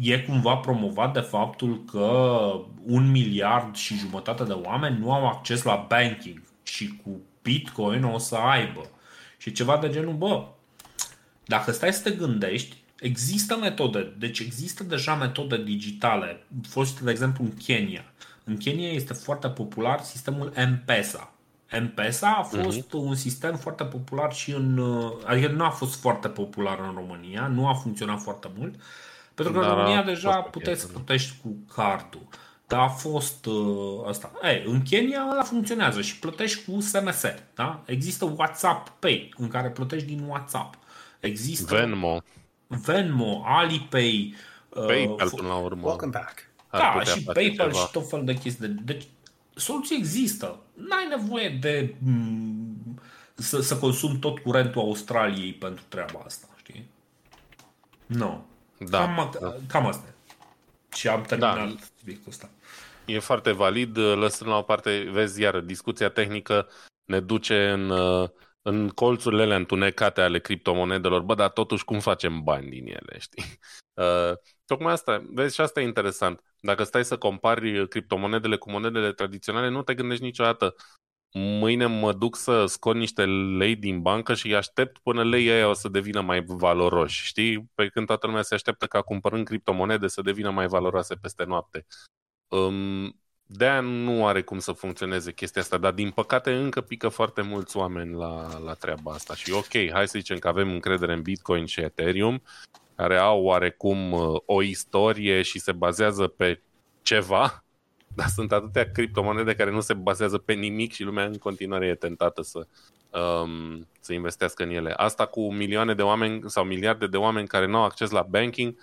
e cumva promovat de faptul că un miliard și jumătate de oameni nu au acces la banking și cu Bitcoin o să aibă. Și ceva de genul, bă, dacă stai să te gândești, există metode, deci există deja metode digitale, fost de exemplu în Kenya. În Kenya este foarte popular sistemul M-Pesa. M-Pesa a fost uh-huh. un sistem foarte popular și în. adică nu a fost foarte popular în România, nu a funcționat foarte mult, pentru că Dar în România deja puteai să plătești cu cardul. Dar a fost uh, asta. Ei, în Kenya ăla funcționează și plătești cu SMS. Da? Există WhatsApp Pay, în care plătești din WhatsApp. Există Venmo. Venmo, Alipay, uh, PayPal uh, până la urmă. Welcome back. Da, și PayPal ceva. și tot felul de chestii. Deci soluții există. N-ai nevoie de m- să, să consumi tot curentul Australiei pentru treaba asta, știi? Nu. Da, cam, da. cam asta. Și am terminat da. subiectul ăsta. E foarte valid, lăsând la o parte, vezi iar, discuția tehnică ne duce în uh, în colțurile alea întunecate ale criptomonedelor, bă, dar totuși cum facem bani din ele, știi? Uh, tocmai asta, vezi, și asta e interesant. Dacă stai să compari criptomonedele cu monedele tradiționale, nu te gândești niciodată mâine mă duc să scot niște lei din bancă și îi aștept până leii aia o să devină mai valoroși, știi? Pe când toată lumea se așteaptă ca cumpărând criptomonede să devină mai valoroase peste noapte. Um, de-aia nu are cum să funcționeze chestia asta, dar din păcate încă pică foarte mulți oameni la, la treaba asta. Și ok, hai să zicem că avem încredere în Bitcoin și Ethereum, care au oarecum uh, o istorie și se bazează pe ceva, dar sunt atâtea criptomonede care nu se bazează pe nimic și lumea în continuare e tentată să, um, să investească în ele. Asta cu milioane de oameni sau miliarde de oameni care nu au acces la banking,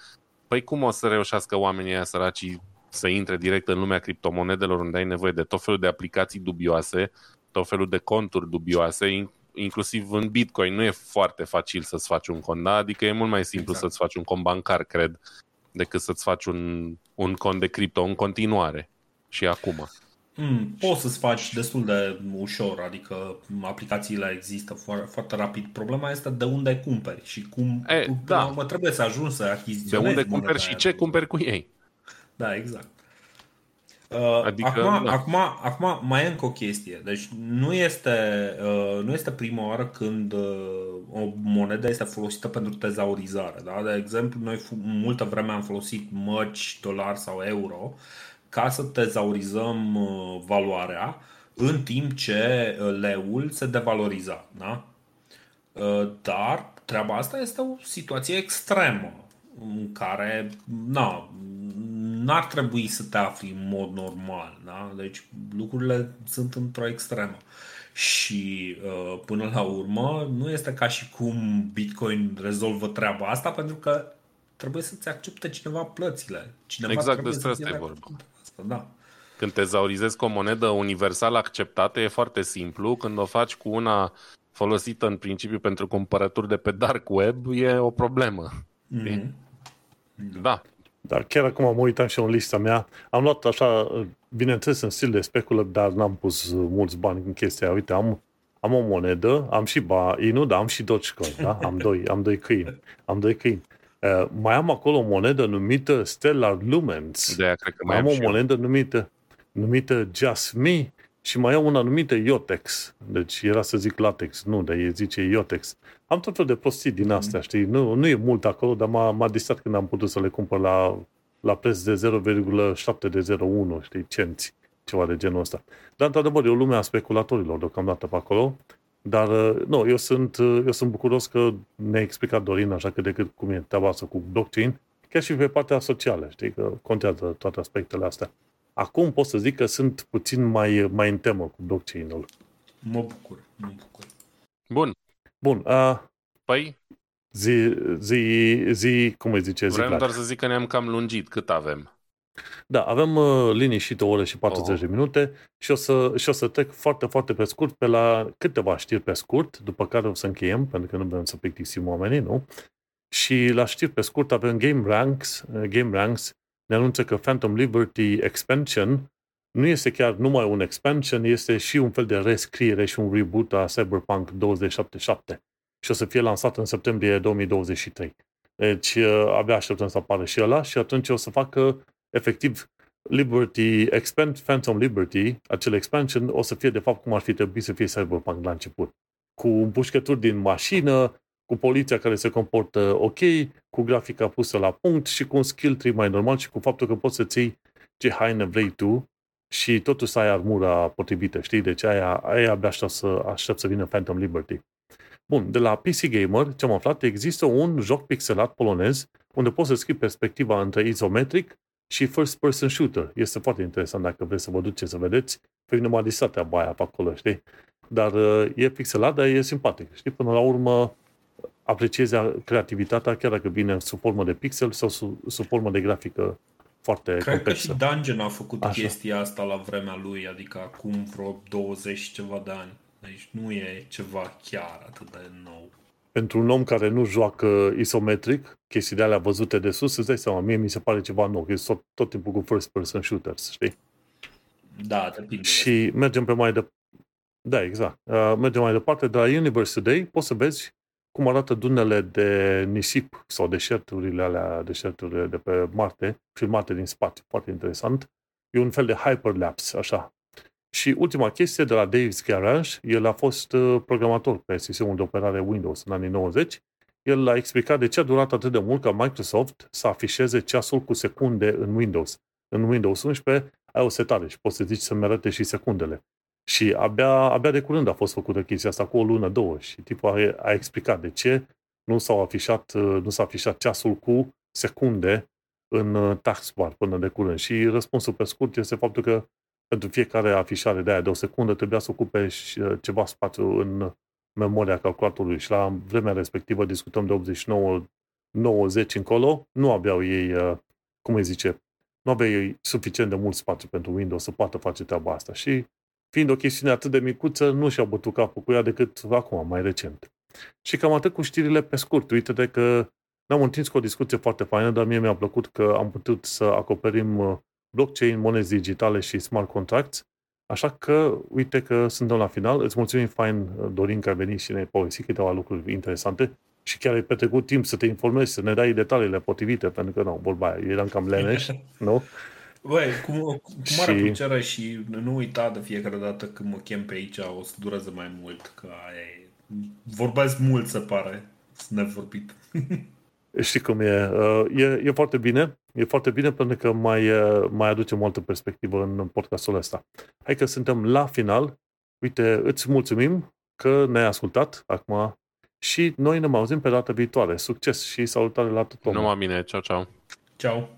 păi cum o să reușească oamenii ăia săracii să intre direct în lumea criptomonedelor unde ai nevoie de tot felul de aplicații dubioase, tot felul de conturi dubioase, inclusiv în Bitcoin nu e foarte facil să-ți faci un cont, da? adică e mult mai simplu exact. să-ți faci un cont bancar, cred, decât să-ți faci un, un cont de cripto în continuare și acum. Mm, poți să-ți faci destul de ușor, adică aplicațiile există foarte, foarte rapid. Problema este de unde cumperi și cum e, da. mă trebuie să ajungi să achiziționezi. De unde cumperi și ce cumperi cu ei. Da, exact. Uh, adică, acum, da. acum, acum mai e încă o chestie. Deci nu este, uh, nu este prima oară când uh, o monedă este folosită pentru tezaurizare. Da? De exemplu, noi multă vreme am folosit mărci, dolari sau euro ca să tezaurizăm uh, valoarea în timp ce uh, leul se devaloriza. Da? Uh, dar treaba asta este o situație extremă în care na, n-ar trebui să te afli în mod normal. Da? Deci lucrurile sunt într-o extremă. Și uh, până la urmă nu este ca și cum Bitcoin rezolvă treaba asta pentru că trebuie să-ți accepte cineva plățile. Cineva exact despre asta e vorba. Asta, da. Când te zaurizezi cu o monedă universal acceptată e foarte simplu. Când o faci cu una folosită în principiu pentru cumpărături de pe dark web e o problemă. Mm-hmm. Da. Dar chiar acum am uitat și în lista mea. Am luat așa, bineînțeles, în stil de speculă, dar n-am pus mulți bani în chestia. Uite, am, am o monedă, am și Inu, dar am și Dogecoin, da? Am doi, am doi câini. Am doi câini. Uh, mai am acolo o monedă numită Stellar Lumens. De cred că mai am, am o monedă numită, numită Just Me și mai am una numită Iotex. Deci era să zic latex, nu, dar e zice Iotex. Am tot fel de prostii din astea, știi? Nu, nu e mult acolo, dar m-a, m-a distrat când am putut să le cumpăr la, la preț de 0,7 de 01, știi, cenți, ceva de genul ăsta. Dar, într-adevăr, e o lume a speculatorilor deocamdată pe acolo. Dar, uh, nu, eu sunt, uh, eu sunt bucuros că ne-a explicat Dorin așa că decât cum e treaba asta cu blockchain, chiar și pe partea socială, știi, că contează toate aspectele astea. Acum pot să zic că sunt puțin mai, mai în temă cu blockchain-ul. Mă bucur, mă bucur. Bun. Bun, uh, Păi, zi, zi, zi, cum îi zice, zi vreau clar. doar să zic că ne-am cam lungit. Cât avem? Da, avem uh, liniștit o oră și 40 Oh. de minute și o, să, și o să trec foarte, foarte pe scurt pe la câteva știri pe scurt, după care o să încheiem, pentru că nu vrem să plictisim oamenii, nu? Și la știri pe scurt avem Game Ranks. Uh, Game Ranks ne anunță că Phantom Liberty Expansion nu este chiar numai un expansion, este și un fel de rescriere și un reboot a Cyberpunk 2077 și o să fie lansat în septembrie 2023. Deci uh, abia așteptăm să apară și ăla și atunci o să facă efectiv Liberty, Expand Phantom Liberty, acel expansion, o să fie de fapt cum ar fi trebuit să fie Cyberpunk la început. Cu împușcături din mașină, cu poliția care se comportă ok, cu grafica pusă la punct și cu un skill tree mai normal și cu faptul că poți să-ți iei ce haine vrei tu și totuși să ai armura potrivită, știi? Deci aia, aia abia aștept să, aștept să vină Phantom Liberty. Bun, de la PC Gamer, ce am aflat, există un joc pixelat polonez unde poți să schimbi perspectiva între isometric și first person shooter. Este foarte interesant dacă vreți să vă duceți să vedeți. Pe mine m-a distrat treaba aia pe acolo, știi? Dar uh, e pixelat, dar e simpatic. Știi? Până la urmă apreciezi creativitatea, chiar dacă vine sub formă de pixel sau sub, sub formă de grafică foarte Cred că complexă. și Dungeon a făcut Așa. chestia asta la vremea lui, adică acum vreo 20 și ceva de ani. Deci nu e ceva chiar atât de nou. Pentru un om care nu joacă isometric, chestiile alea văzute de sus, îți dai seama, mie mi se pare ceva nou, că e tot, tot timpul cu first person shooters, știi? Da, depinde. Și mergem pe mai de... Da, exact. Uh, mergem mai departe. De la Universe Today poți să vezi cum arată dunele de nisip sau deșerturile alea, deșerturile de pe Marte, filmate din spațiu. Foarte interesant. E un fel de hyperlapse, așa. Și ultima chestie de la Dave's Garage, el a fost uh, programator pe sistemul de operare Windows în anii 90. El a explicat de ce a durat atât de mult ca Microsoft să afișeze ceasul cu secunde în Windows. În Windows 11 ai o setare și poți să zici să-mi arate și secundele. Și abia, abia de curând a fost făcută chestia asta, cu o lună, două. Și tipul a, a explicat de ce nu, s-au afișat, uh, nu s-a afișat ceasul cu secunde în uh, taskbar până de curând. Și răspunsul pe scurt este faptul că pentru fiecare afișare de aia de o secundă trebuia să ocupe și, uh, ceva spațiu în memoria calculatorului. Și la vremea respectivă, discutăm de 89 90 încolo, nu aveau ei, uh, cum îi zice, nu aveau ei suficient de mult spațiu pentru Windows să poată face treaba asta. Și fiind o chestiune atât de micuță, nu și-au bătut capul cu ea decât acum, mai recent. Și cam atât cu știrile pe scurt. Uite-te că ne-am întins cu o discuție foarte faină, dar mie mi-a plăcut că am putut să acoperim uh, blockchain, monezi digitale și smart contracts. Așa că, uite că suntem la final. Îți mulțumim fain, uh, Dorin, că ai venit și ne-ai povestit câteva lucruri interesante și chiar ai petrecut timp să te informezi, să ne dai detaliile potrivite, pentru că, nu, vorba aia, eram cam leneș, nu? Băi, cu, cu mare Și- plăcere și nu uita de fiecare dată când mă chem pe aici, o să dureze mai mult, că aia e... Vorbesc mult, se pare, sunt nevorbit. Știi cum e? Uh, E, e foarte bine. E foarte bine pentru că mai, uh, mai aducem o altă perspectivă în podcastul ăsta. Hai că suntem la final. Uite, îți mulțumim că ne-ai ascultat acum și noi ne mai auzim pe data viitoare. Succes și salutare la toată lumea! Numai bine, ceau, ceau. Ceau!